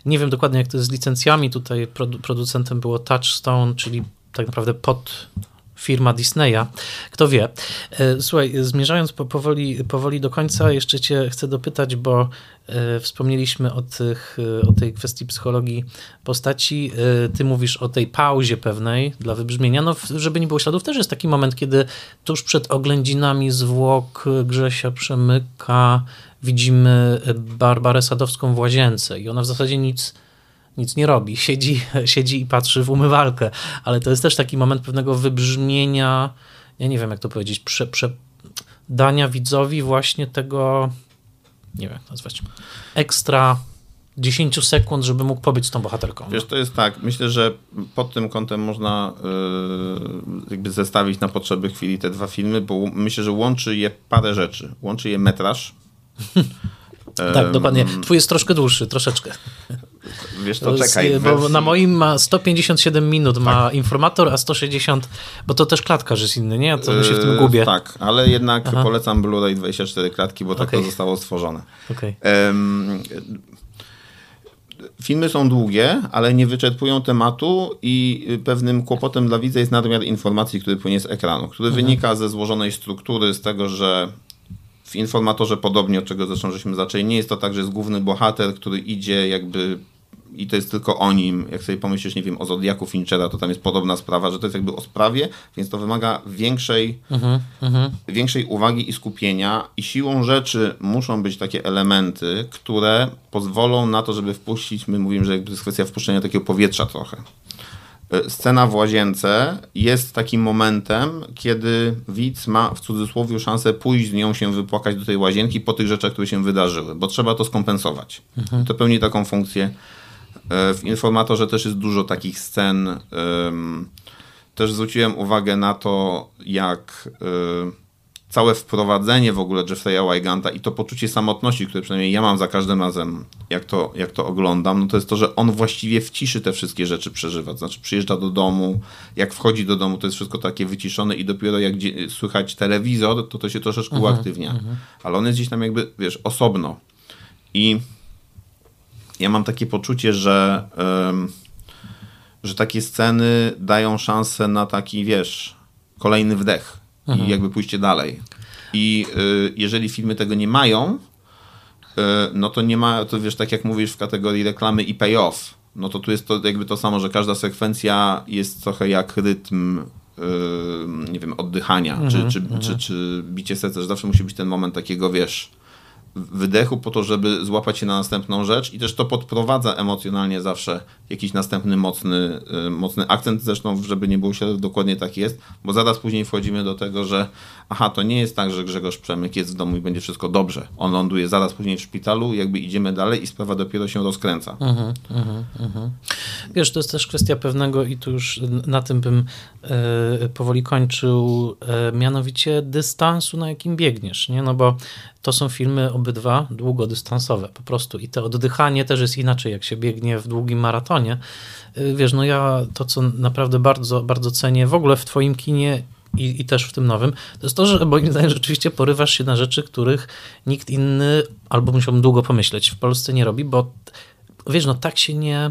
nie wiem dokładnie, jak to jest z licencjami. Tutaj producentem było Touchstone, czyli tak naprawdę pod firma Disneya. Kto wie. E, słuchaj, zmierzając powoli, powoli do końca, jeszcze cię chcę dopytać, bo wspomnieliśmy o, tych, e, o tej kwestii psychologii postaci. E, ty mówisz o tej pauzie pewnej dla wybrzmienia. No, żeby nie było śladów, też jest taki moment, kiedy tuż przed oględzinami zwłok Grzesia Przemyka widzimy Barbarę Sadowską w łazience i ona w zasadzie nic nic nie robi, siedzi, siedzi i patrzy w umywalkę, ale to jest też taki moment pewnego wybrzmienia, ja nie wiem jak to powiedzieć, prze, prze, dania widzowi właśnie tego, nie wiem jak nazwać, ekstra 10 sekund, żeby mógł pobyć z tą bohaterką. Wiesz, to jest tak, myślę, że pod tym kątem można yy, jakby zestawić na potrzeby chwili te dwa filmy, bo myślę, że łączy je parę rzeczy. Łączy je metraż. tak, dokładnie. Twój jest troszkę dłuższy, troszeczkę. Wiesz, to, czekaj. Bo wersji... na moim ma 157 minut tak. ma informator, a 160, bo to też klatkarz jest inny, nie? To się w tym yy, gubię. tak, ale jednak Aha. polecam Blu-ray 24 klatki, bo tak okay. to zostało stworzone. Okay. Um, filmy są długie, ale nie wyczerpują tematu i pewnym kłopotem dla widza jest nadmiar informacji, który płynie z ekranu, który mhm. wynika ze złożonej struktury, z tego, że w informatorze podobnie, od czego zresztą żeśmy zaczęli, nie jest to tak, że jest główny bohater, który idzie jakby i to jest tylko o nim. Jak sobie pomyślisz, nie wiem, o Zodiaku Finchera, to tam jest podobna sprawa, że to jest jakby o sprawie, więc to wymaga większej, uh-huh, uh-huh. większej uwagi i skupienia i siłą rzeczy muszą być takie elementy, które pozwolą na to, żeby wpuścić, my mówimy, że jakby to jest kwestia wpuszczenia takiego powietrza trochę. E, scena w łazience jest takim momentem, kiedy widz ma w cudzysłowie szansę pójść z nią się wypłakać do tej łazienki po tych rzeczach, które się wydarzyły, bo trzeba to skompensować. Mhm. To pełni taką funkcję. E, w informatorze też jest dużo takich scen. Też zwróciłem uwagę na to, jak e, całe wprowadzenie w ogóle Jeffrey'a Wyganta i to poczucie samotności, które przynajmniej ja mam za każdym razem, jak to, jak to oglądam, no to jest to, że on właściwie w ciszy te wszystkie rzeczy przeżywa. Znaczy przyjeżdża do domu, jak wchodzi do domu, to jest wszystko takie wyciszone i dopiero jak słychać telewizor, to to się troszeczkę uh-huh, uaktywnia. Uh-huh. Ale on jest gdzieś tam jakby, wiesz, osobno. I ja mam takie poczucie, że, że takie sceny dają szansę na taki, wiesz, kolejny wdech i mhm. jakby pójście dalej. I y, jeżeli filmy tego nie mają, y, no to nie ma, to wiesz, tak jak mówisz w kategorii reklamy i payoff, no to tu jest to jakby to samo, że każda sekwencja jest trochę jak rytm nie wiem, oddychania, czy, mhm, czy, czy, mhm. czy bicie serca, że zawsze musi być ten moment takiego, wiesz, wydechu po to, żeby złapać się na następną rzecz i też to podprowadza emocjonalnie zawsze jakiś następny mocny, y, mocny akcent, zresztą żeby nie było się dokładnie tak jest, bo zaraz później wchodzimy do tego, że aha, to nie jest tak, że Grzegorz Przemyk jest w domu i będzie wszystko dobrze. On ląduje zaraz później w szpitalu, jakby idziemy dalej i sprawa dopiero się rozkręca. Mhm, mhm, mhm. Wiesz, to jest też kwestia pewnego i tu już na tym bym e, powoli kończył, e, mianowicie dystansu, na jakim biegniesz, nie? No bo to są filmy obydwa długodystansowe po prostu i to oddychanie też jest inaczej, jak się biegnie w długim maratonie. E, wiesz, no ja to, co naprawdę bardzo, bardzo cenię w ogóle w twoim kinie i, i też w tym nowym, to jest to, że moim zdaniem rzeczywiście porywasz się na rzeczy, których nikt inny, albo musiałbym długo pomyśleć, w Polsce nie robi, bo wiesz, no tak się nie...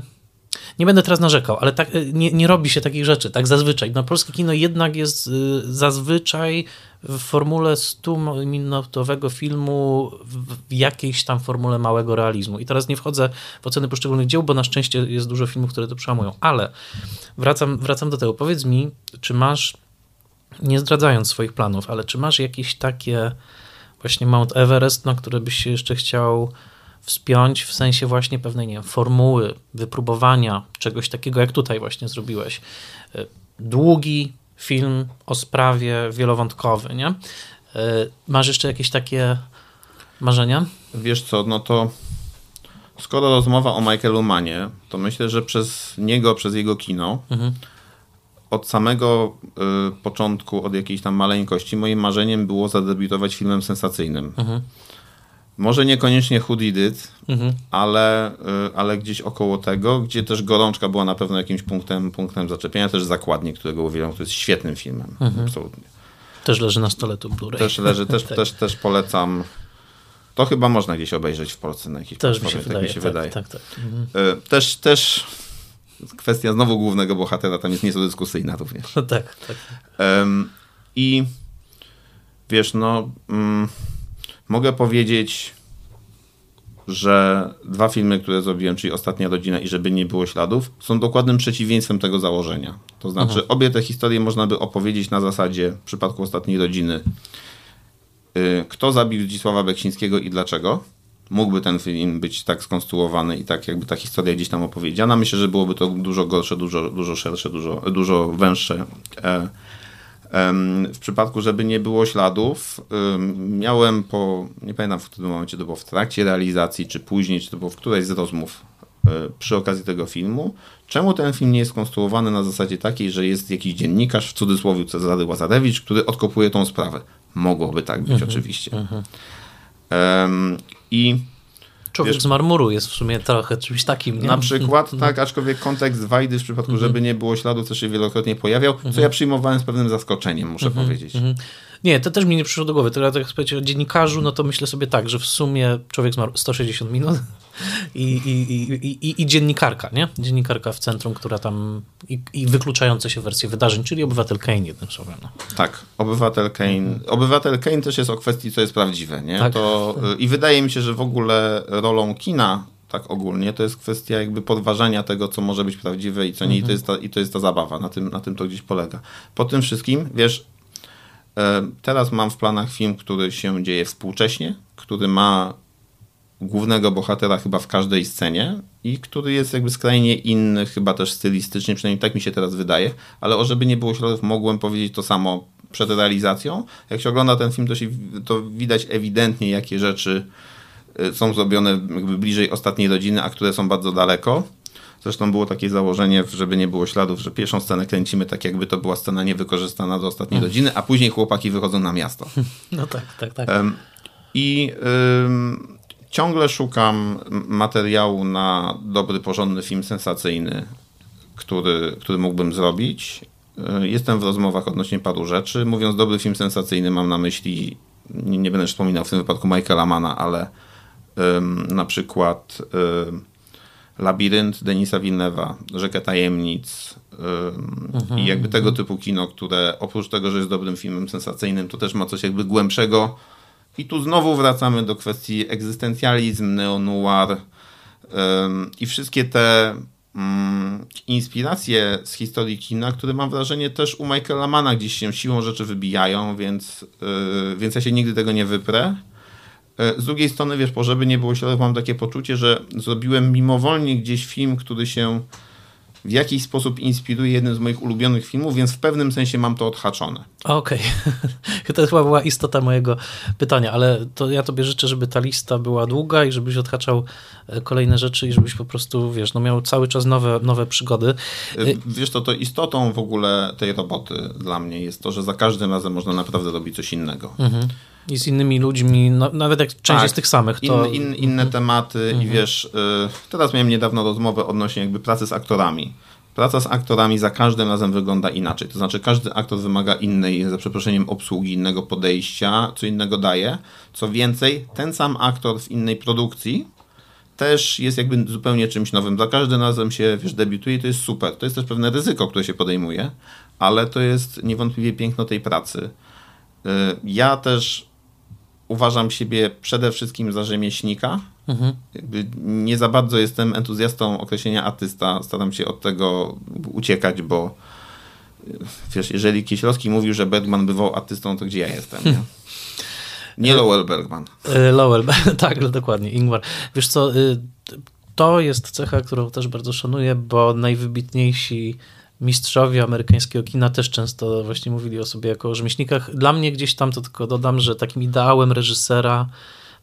Nie będę teraz narzekał, ale tak, nie, nie robi się takich rzeczy, tak zazwyczaj. No, polskie kino jednak jest y, zazwyczaj w formule 100-minutowego filmu w jakiejś tam formule małego realizmu. I teraz nie wchodzę w oceny poszczególnych dzieł, bo na szczęście jest dużo filmów, które to przełamują. Ale wracam, wracam do tego. Powiedz mi, czy masz nie zdradzając swoich planów, ale czy masz jakieś takie właśnie Mount Everest, na które byś się jeszcze chciał wspiąć w sensie właśnie pewnej, nie wiem, formuły, wypróbowania czegoś takiego, jak tutaj właśnie zrobiłeś. E, długi film o sprawie wielowątkowy, nie? E, masz jeszcze jakieś takie marzenia? Wiesz co, no to skoro rozmowa o Michaelu Manie, to myślę, że przez niego, przez jego kino, mhm od samego y, początku, od jakiejś tam maleńkości, moim marzeniem było zadebiutować filmem sensacyjnym. Mhm. Może niekoniecznie Who Did It, mhm. ale, y, ale gdzieś około tego, gdzie też Gorączka była na pewno jakimś punktem, punktem zaczepienia, też Zakładnik, którego uwielbiam, który jest świetnym filmem, mhm. absolutnie. Też leży na stole tu Blu-ray. Też leży, też, tak. też, też polecam. To chyba można gdzieś obejrzeć w Polsce na jakiejś też mi się, tak wydaje, mi się tak, wydaje. Tak, tak. Mhm. Y, też, też kwestia znowu głównego bohatera tam jest nieco dyskusyjna również. No tak, tak. Um, I wiesz, no, mm, mogę powiedzieć że dwa filmy, które zrobiłem, czyli Ostatnia Rodzina i Żeby nie było śladów, są dokładnym przeciwieństwem tego założenia. To znaczy, mhm. obie te historie można by opowiedzieć na zasadzie, w przypadku Ostatniej Rodziny, y, kto zabił Zdzisława Beksińskiego i dlaczego. Mógłby ten film być tak skonstruowany i tak jakby ta historia gdzieś tam opowiedziana. Myślę, że byłoby to dużo gorsze, dużo, dużo szersze, dużo, dużo węższe. E, w przypadku, żeby nie było śladów, miałem po, nie pamiętam w którym momencie to było w trakcie realizacji, czy później, czy to było w którejś z rozmów e, przy okazji tego filmu, czemu ten film nie jest konstruowany na zasadzie takiej, że jest jakiś dziennikarz, w cudzysłowie Cezary Łazarewicz, który odkopuje tą sprawę. Mogłoby tak być mhm, oczywiście. Mhm. I Człowiek Wiesz, z marmuru jest w sumie trochę czymś takim. Nie? Na przykład, no. tak, aczkolwiek kontekst Wajdy w przypadku, mhm. żeby nie było śladów, co się wielokrotnie pojawiał, co mhm. ja przyjmowałem z pewnym zaskoczeniem, muszę mhm. powiedzieć. Nie, to też mi nie przyszło do głowy. Tylko jak powiedzieć o dziennikarzu, no to myślę sobie tak, że w sumie człowiek zmarł 160 minut i, i, i, i, i dziennikarka, nie? Dziennikarka w centrum, która tam i, i wykluczające się wersje wydarzeń, czyli obywatel Kane jednym słowem. No. Tak, obywatel Kane. Obywatel Kane też jest o kwestii, co jest prawdziwe, nie? Tak. To, I wydaje mi się, że w ogóle rolą kina tak ogólnie, to jest kwestia jakby podważania tego, co może być prawdziwe i co nie, mhm. i, to jest ta, i to jest ta zabawa, na tym, na tym to gdzieś polega. Po tym wszystkim, wiesz, teraz mam w planach film, który się dzieje współcześnie, który ma głównego bohatera chyba w każdej scenie i który jest jakby skrajnie inny, chyba też stylistycznie, przynajmniej tak mi się teraz wydaje, ale o żeby nie było śladów, mogłem powiedzieć to samo przed realizacją. Jak się ogląda ten film, to, się, to widać ewidentnie, jakie rzeczy e, są zrobione bliżej ostatniej rodziny, a które są bardzo daleko. Zresztą było takie założenie, żeby nie było śladów, że pierwszą scenę kręcimy tak, jakby to była scena niewykorzystana do ostatniej mm. godziny, a później chłopaki wychodzą na miasto. No tak, tak, tak. I ciągle szukam materiału na dobry, porządny film sensacyjny, który, który mógłbym zrobić. Jestem w rozmowach odnośnie paru rzeczy. Mówiąc dobry film sensacyjny, mam na myśli, nie, nie będę wspominał w tym wypadku Michaela Mana, ale na przykład Labirynt Denisa Villeneuve'a, Rzekę Tajemnic mhm. i jakby tego typu kino, które oprócz tego, że jest dobrym filmem sensacyjnym, to też ma coś jakby głębszego. I tu znowu wracamy do kwestii egzystencjalizm, neo-noir i wszystkie te um, inspiracje z historii kina, które mam wrażenie też u Michaela Mana gdzieś się siłą rzeczy wybijają, więc, yy, więc ja się nigdy tego nie wyprę. E, z drugiej strony, wiesz, po żeby nie było śladów, mam takie poczucie, że zrobiłem mimowolnie gdzieś film, który się w jakiś sposób inspiruje jednym z moich ulubionych filmów, więc w pewnym sensie mam to odhaczone. Okej. Okay. to chyba była istota mojego pytania, ale to ja tobie życzę, żeby ta lista była długa i żebyś odhaczał e, kolejne rzeczy i żebyś po prostu, wiesz, no miał cały czas nowe, nowe przygody. E, wiesz, to, to istotą w ogóle tej roboty dla mnie jest to, że za każdym razem można naprawdę robić coś innego. Mhm. I z innymi ludźmi, no, nawet jak część tak, jest tych samych. To... In, in, inne mhm. tematy mhm. i wiesz, y, teraz miałem niedawno rozmowę odnośnie jakby pracy z aktorami. Praca z aktorami za każdym razem wygląda inaczej. To znaczy, każdy aktor wymaga innej, za przeproszeniem, obsługi, innego podejścia, co innego daje. Co więcej, ten sam aktor w innej produkcji też jest jakby zupełnie czymś nowym. Za każdym razem się, wiesz, debiutuje to jest super. To jest też pewne ryzyko, które się podejmuje, ale to jest niewątpliwie piękno tej pracy. Y, ja też uważam siebie przede wszystkim za rzemieślnika. Mhm. nie za bardzo jestem entuzjastą określenia artysta. Staram się od tego uciekać, bo wiesz, jeżeli Kieślowski mówił, że Bergman bywał artystą, to gdzie ja jestem? Nie, nie Lowell Bergman. E, Lowell, tak, dokładnie, Ingvar. Wiesz co, y, to jest cecha, którą też bardzo szanuję, bo najwybitniejsi mistrzowie amerykańskiego kina też często właśnie mówili o sobie jako o rzemieślnikach. Dla mnie gdzieś tam to tylko dodam, że takim ideałem reżysera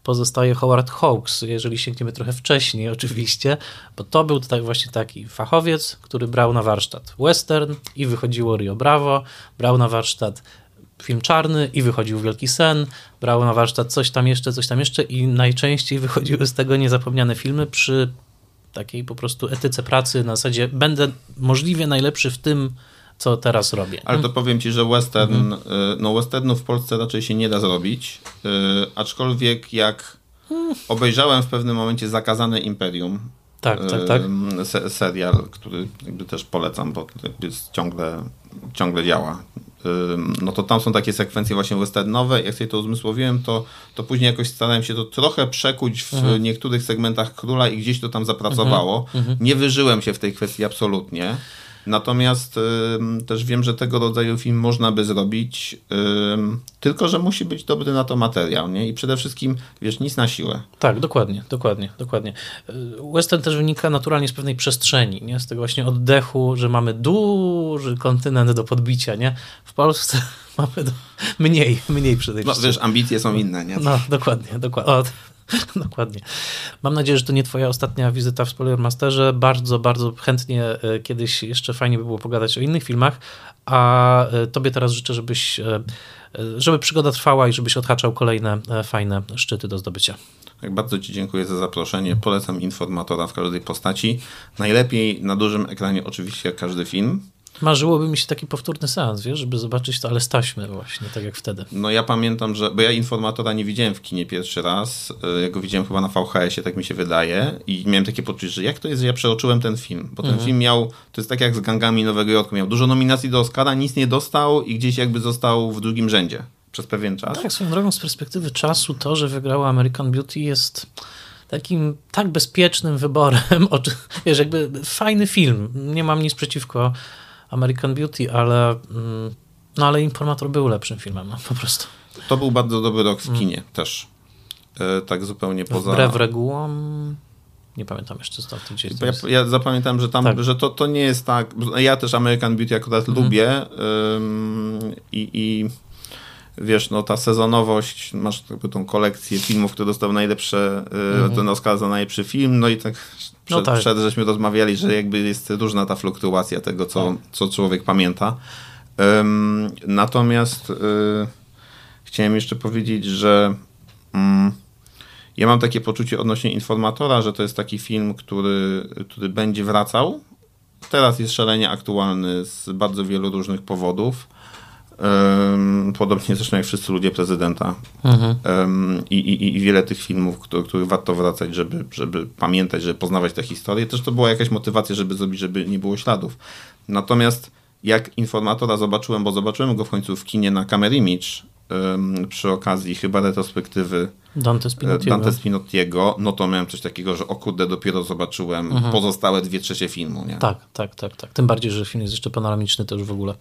pozostaje Howard Hawks, jeżeli sięgniemy trochę wcześniej oczywiście, bo to był tak właśnie taki fachowiec, który brał na warsztat western i wychodziło Rio Bravo, brał na warsztat film czarny i wychodził Wielki Sen, brał na warsztat coś tam jeszcze, coś tam jeszcze i najczęściej wychodziły z tego niezapomniane filmy przy takiej po prostu etyce pracy na zasadzie będę możliwie najlepszy w tym, co teraz robię. Ale to powiem ci, że western, mhm. Y, no westernów w Polsce raczej się nie da zrobić, yy, aczkolwiek jak obejrzałem w pewnym momencie Zakazane Imperium, tak, tak, tak. Se serial, który jakby też polecam, bo jakby ciągle, ciągle działa. No to tam są takie sekwencje właśnie westernowe. Jak sobie to uzmysłowiłem, to, to później jakoś starałem się to trochę przekuć w mhm. niektórych segmentach Króla i gdzieś to tam zapracowało. Mhm. mhm. Nie wyżyłem się w tej kwestii absolutnie. Natomiast y, też wiem, że tego rodzaju film można by zrobić, y, tylko że musi być dobry na to materiał, nie? I przede wszystkim, wiesz, nic na siłę. Tak, dokładnie, dokładnie, dokładnie. Y, western też wynika naturalnie z pewnej przestrzeni, nie? Z tego właśnie oddechu, że mamy duży kontynent do podbicia, nie? W Polsce mamy do... mniej, mniej przy tej No wiesz, ambicje są inne, nie? No, dokładnie, dokładnie. O, Dokładnie. Mam nadzieję, że to nie twoja ostatnia wizyta w Spoilermasterze. Bardzo, bardzo chętnie e, kiedyś jeszcze fajnie by było pogadać o innych filmach, a e, tobie teraz życzę, żebyś e, żeby przygoda trwała i żebyś odhaczał kolejne fajne szczyty do zdobycia. Tak, bardzo Ci dziękuję za zaproszenie. Polecam informatora w każdej postaci. Najlepiej na dużym ekranie oczywiście jak każdy film. Marzyłoby mi się taki powtórny seans, wiesz, żeby zobaczyć to, ale staśmy właśnie, tak jak wtedy. No ja pamiętam, że, bo ja informatora nie widziałem w kinie pierwszy raz, e, ja go widziałem chyba na VHS-ie, tak mi się wydaje i miałem takie poczucie, że jak to jest, że ja przeoczyłem ten film, bo ten mhm. film miał, to jest tak jak z Gangami Nowego Jorku, miał dużo nominacji do Oscara, nic nie dostał i gdzieś jakby został w drugim rzędzie przez pewien czas. Tak, swoją drogą z perspektywy czasu to, że wygrała American Beauty jest takim tak bezpiecznym wyborem, wiesz, jakby fajny film, nie mam nic przeciwko American Beauty, ale, mm, no, ale Informator był lepszym filmem, no, po prostu. To był bardzo dobry rok w mm. kinie mm. też. E, tak zupełnie poza... Wbrew regułom... Nie pamiętam jeszcze co to gdzieś. Ja, ja zapamiętam, że tam, tak. że to, to nie jest tak. Ja też American Beauty akurat mm. lubię i, i wiesz, no ta sezonowość, masz jakby tą kolekcję filmów, które dostały najlepsze, mm. ten Oscar za najlepszy film, no i tak przed, no tak. przed żeśmy rozmawiali, że jakby jest różna ta fluktuacja tego, co, tak. co człowiek pamięta. Um, natomiast y, chciałem jeszcze powiedzieć, że um, ja mam takie poczucie odnośnie Informatora, że to jest taki film, który, który będzie wracał. Teraz jest szalenie aktualny z bardzo wielu różnych powodów. Podobnie zresztą jak wszyscy ludzie prezydenta. Mhm. I, i, I wiele tych filmów, których, których warto wracać, żeby, żeby pamiętać, żeby poznawać tę historię. Też to była jakaś motywacja, żeby zrobić, żeby nie było śladów. Natomiast jak informatora zobaczyłem, bo zobaczyłem go w końcu w kinie na Camera Image przy okazji chyba retrospektywy Dante Spinottiego. Dante Spinottiego, no to miałem coś takiego, że o kurde, dopiero zobaczyłem mhm. pozostałe dwie trzecie filmu. Nie? Tak, tak, tak, tak. Tym bardziej, że film jest jeszcze panoramiczny też w ogóle.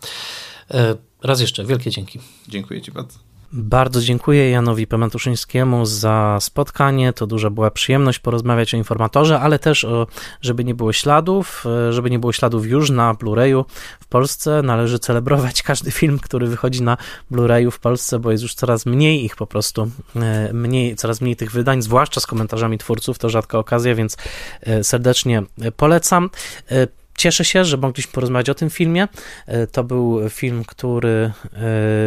E, raz jeszcze, wielkie dzięki. Dziękuję Ci bardzo. Bardzo dziękuję Janowi Pementuszyńskiemu za spotkanie. To duża była przyjemność porozmawiać o informatorze, ale też o, żeby nie było śladów, e, żeby nie było śladów już na Blu-rayu w Polsce. Należy celebrować każdy film, który wychodzi na Blu-rayu w Polsce, bo jest już coraz mniej ich po prostu, e, mniej, coraz mniej tych wydań, zwłaszcza z komentarzami twórców. To rzadka okazja, więc serdecznie polecam. Cieszę się, że mogliśmy porozmawiać o tym filmie. E, to był film, który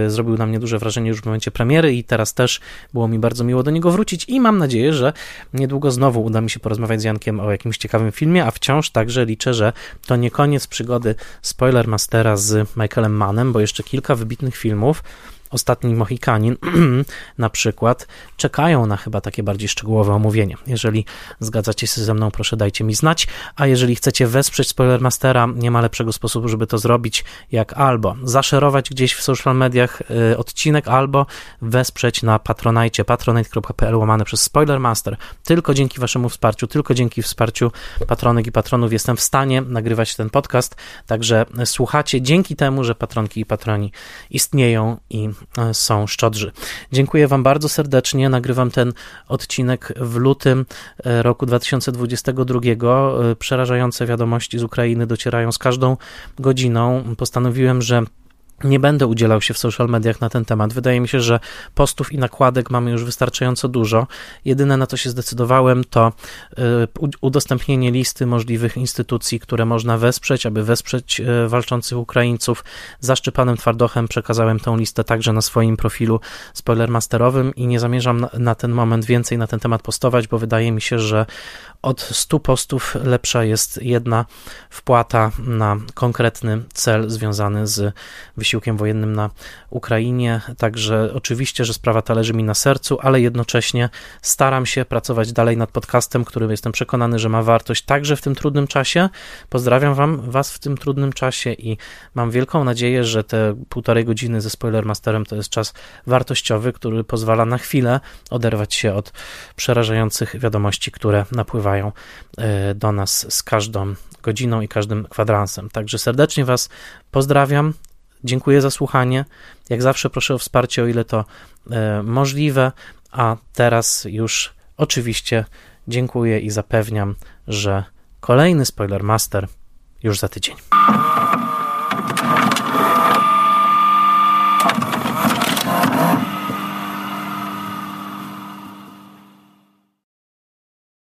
e, zrobił na mnie duże wrażenie już w momencie premiery i teraz też było mi bardzo miło do niego wrócić i mam nadzieję, że niedługo znowu uda mi się porozmawiać z Jankiem o jakimś ciekawym filmie, a wciąż także liczę, że to nie koniec przygody Spoilermastera z Michaelem Mannem, bo jeszcze kilka wybitnych filmów ostatni Mohikanin na przykład czekają na chyba takie bardziej szczegółowe omówienie. Jeżeli zgadzacie się ze mną, proszę dajcie mi znać, a jeżeli chcecie wesprzeć Spoilermastera, nie ma lepszego sposobu, żeby to zrobić, jak albo zaszerować gdzieś w social mediach y, odcinek, albo wesprzeć na patronajcie, patronite.pl łamane przez Spoilermaster. Tylko dzięki waszemu wsparciu, tylko dzięki wsparciu patronek i patronów jestem w stanie nagrywać ten podcast, także słuchacie dzięki temu, że patronki i patroni istnieją i są szczodrzy. Dziękuję Wam bardzo serdecznie. Nagrywam ten odcinek w lutym e, roku 2022. E, przerażające wiadomości z Ukrainy docierają z każdą godziną. Postanowiłem, że nie będę udzielał się w social mediach na ten temat. Wydaje mi się, że postów i nakładek mamy już wystarczająco dużo. Jedyne na co się zdecydowałem to y, udostępnienie listy możliwych instytucji, które można wesprzeć, aby wesprzeć y, walczących Ukraińców. Za Szczepanem Twardochem przekazałem tę listę także na swoim profilu spoilermasterowym i nie zamierzam na ten moment więcej na ten temat postować, bo wydaje mi się, że od 100 postów lepsza jest jedna wpłata na konkretny cel związany z wysiłkiem wysiłkiem wojennym na Ukrainie, także oczywiście, że sprawa ta leży mi na sercu, ale jednocześnie staram się pracować dalej nad podcastem, który jestem przekonany, że ma wartość także w tym trudnym czasie. Pozdrawiam wam, was w tym trudnym czasie i mam wielką nadzieję, że te półtorej godziny ze Spoilermasterem to jest czas wartościowy, który pozwala na chwilę oderwać się od przerażających wiadomości, które napływają e, do nas z każdą godziną i każdym kwadransem. Także serdecznie Was pozdrawiam. Dziękuję za słuchanie. Jak zawsze proszę o wsparcie, o ile to e, możliwe. A teraz już oczywiście dziękuję i zapewniam, że kolejny Spoiler Master już za tydzień.